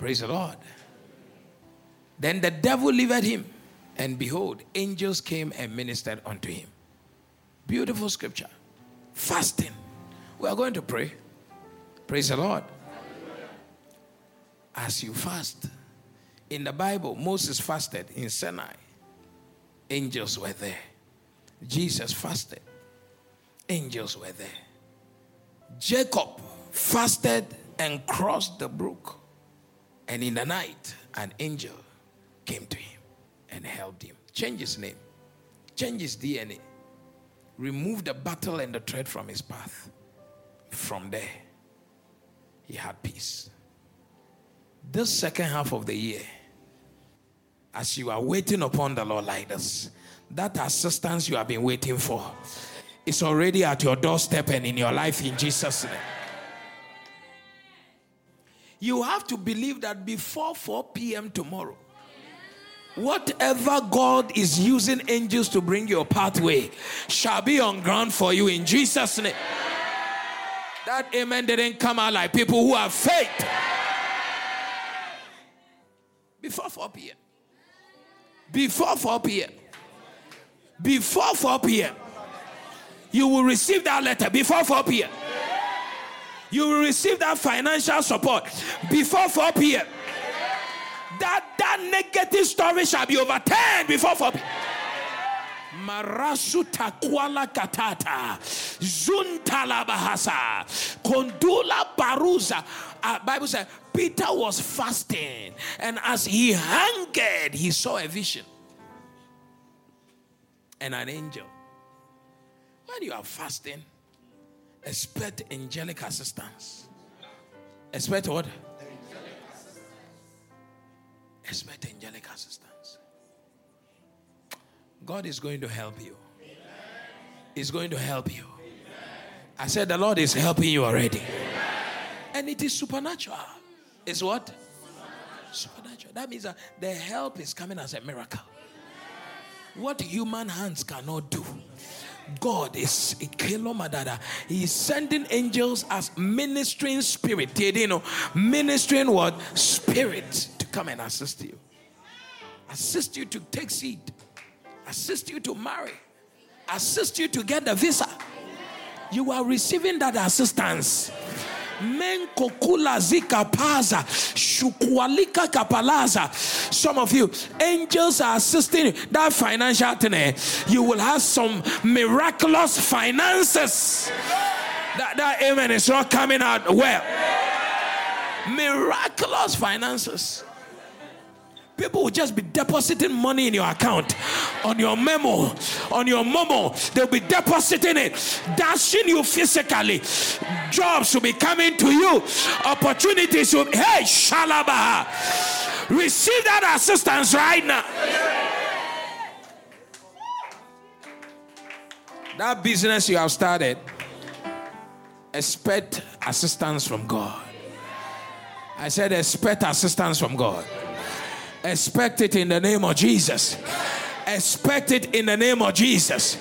Praise the Lord. Then the devil delivered him, and behold, angels came and ministered unto him. Beautiful scripture. Fasting. We are going to pray. Praise the Lord. As you fast, in the Bible, Moses fasted in Sinai. Angels were there. Jesus fasted. Angels were there. Jacob fasted and crossed the brook. And in the night, an angel came to him and helped him. Change his name, change his DNA, remove the battle and the threat from his path. From there, he had peace. This second half of the year, as you are waiting upon the Lord like this, that assistance you have been waiting for is already at your doorstep and in your life in Jesus' name. You have to believe that before 4 p.m. tomorrow, whatever God is using angels to bring your pathway shall be on ground for you in Jesus' name. That amen didn't come out like people who have faith. Before 4 p.m before 4 p.m. Before 4 p.m. You will receive that letter before 4 p.m. You will receive that financial support before 4 p.m. That that negative story shall be overturned before 4 p.m. Marasuta kwala katata zuntala bahasa kondula baruza. Uh, Bible says Peter was fasting, and as he hungered, he saw a vision and an angel. When you are fasting, expect angelic assistance. Expect what? Expect angelic assistance. God is going to help you. He's going to help you. I said, The Lord is helping you already. And it is supernatural. It's what? Supernatural. That means that the help is coming as a miracle. What human hands cannot do. God is He's sending angels as ministering spirit. You know, ministering what? Spirit to come and assist you. Assist you to take seed. Assist you to marry. Assist you to get the visa. You are receiving that assistance menkokula zika paza shukwalika kapalaza. Some of you angels are assisting that financial thing eh, you will have some miraculous finances. That, that amen is not coming out well. Miraculous finances People will just be depositing money in your account, on your memo, on your momo. They'll be depositing it, dashing you physically. Jobs will be coming to you. Opportunities will. Hey, shalabaha. Receive that assistance right now. That business you have started, expect assistance from God. I said, expect assistance from God. Expect it in the name of Jesus. Expect it in the name of Jesus.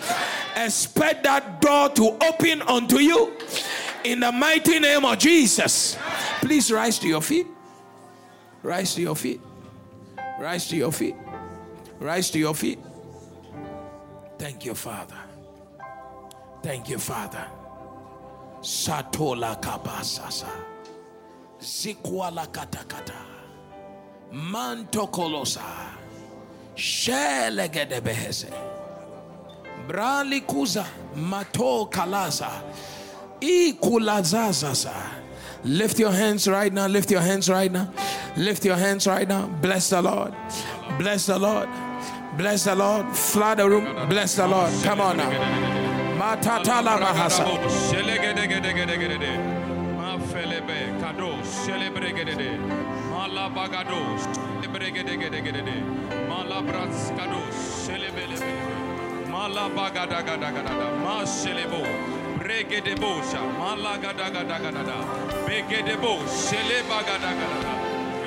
Expect that door to open unto you in the mighty name of Jesus. Please rise to your feet. Rise to your feet. Rise to your feet. Rise to your feet. Thank you, Father. Thank you, Father. Satola kabasasa. Zikwala katakata. Manto kolosa. Shelegedebehese. Brali kuza. Mato kalaza. Ikulazazasa. Lift your hands right now. Lift your hands right now. Lift your hands right now. Bless the Lord. Bless the Lord. Bless the Lord. Flood the room. Bless the Lord. Come on now. Matatala mahasa. Malabagados, Ebregedegedegede, Malabraskados, Selebelebe, Malabagadagadagada, Maselebo, Bregedebosha, Malagadagadagada, Begedebo, Selebagadagada,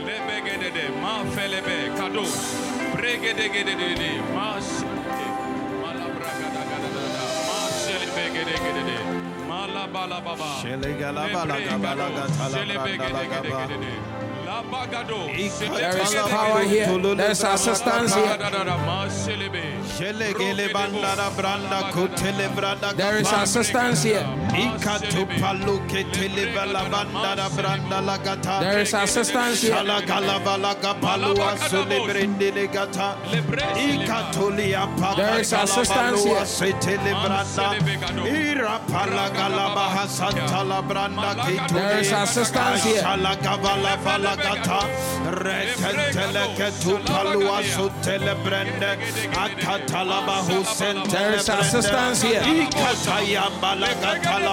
Lebegede, Mafelebe, Kados, Bregedegede, Mas, Malabragadagada, Maselebegedegede, Malabalababa, Lebregado, Selebegedegede, there is power here. There's assistance here. There is assistance here. There is assistance here. There is assistance here. There is assistance here gata retentele ketu palua sutele brende akatala bahu sente there is assistance here. Ikata yambala katala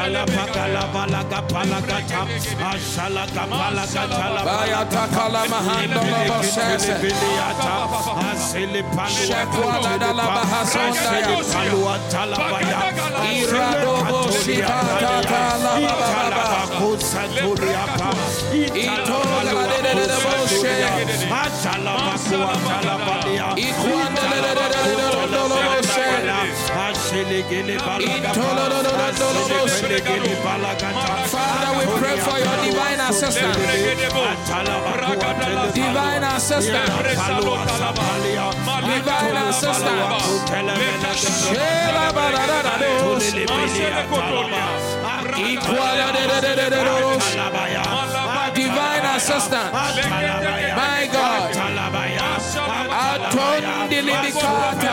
sapalua asanta la branda kitulia ashilekele palu katuli palua asala pakala balaga palagata asala kapala katala Father, we pray for your divine assistance. Divine assistance. Divine assistance. Divine assistance. My God. Atondililikata.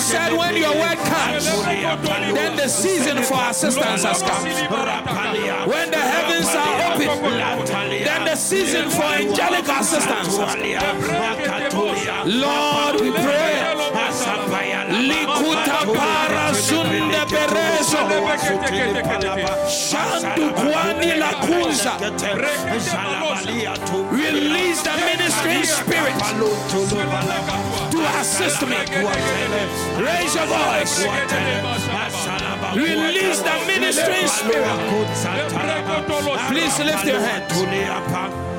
said when your word comes, then the season for assistance has come. When the heavens are open, then the season for angelic assistance has come. Lord, we pray. Likuta para sunde perezo. Shandu kwani la kunza. Release the ministry spirit to assist me. Raise your voice. Release the ministry spirit. Please lift your hands.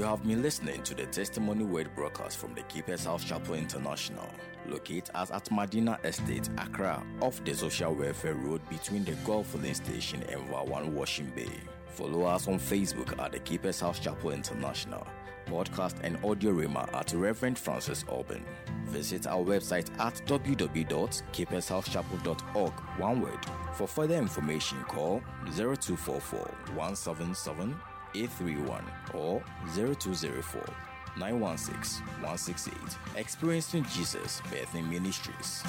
You have been listening to the Testimony Word broadcast from the Keeper's House Chapel International, located at, at Madina Estate, Accra, off the Social Welfare Road between the Gulf Filling Station and Wawan Washing Bay. Follow us on Facebook at the Keeper's House Chapel International, podcast and audio rema at Reverend Francis Auburn. Visit our website at www.keepershousechapel.org, one word. For further information, call 0244 177 831 or 0204 916 168. Experiencing Jesus Birthing Ministries.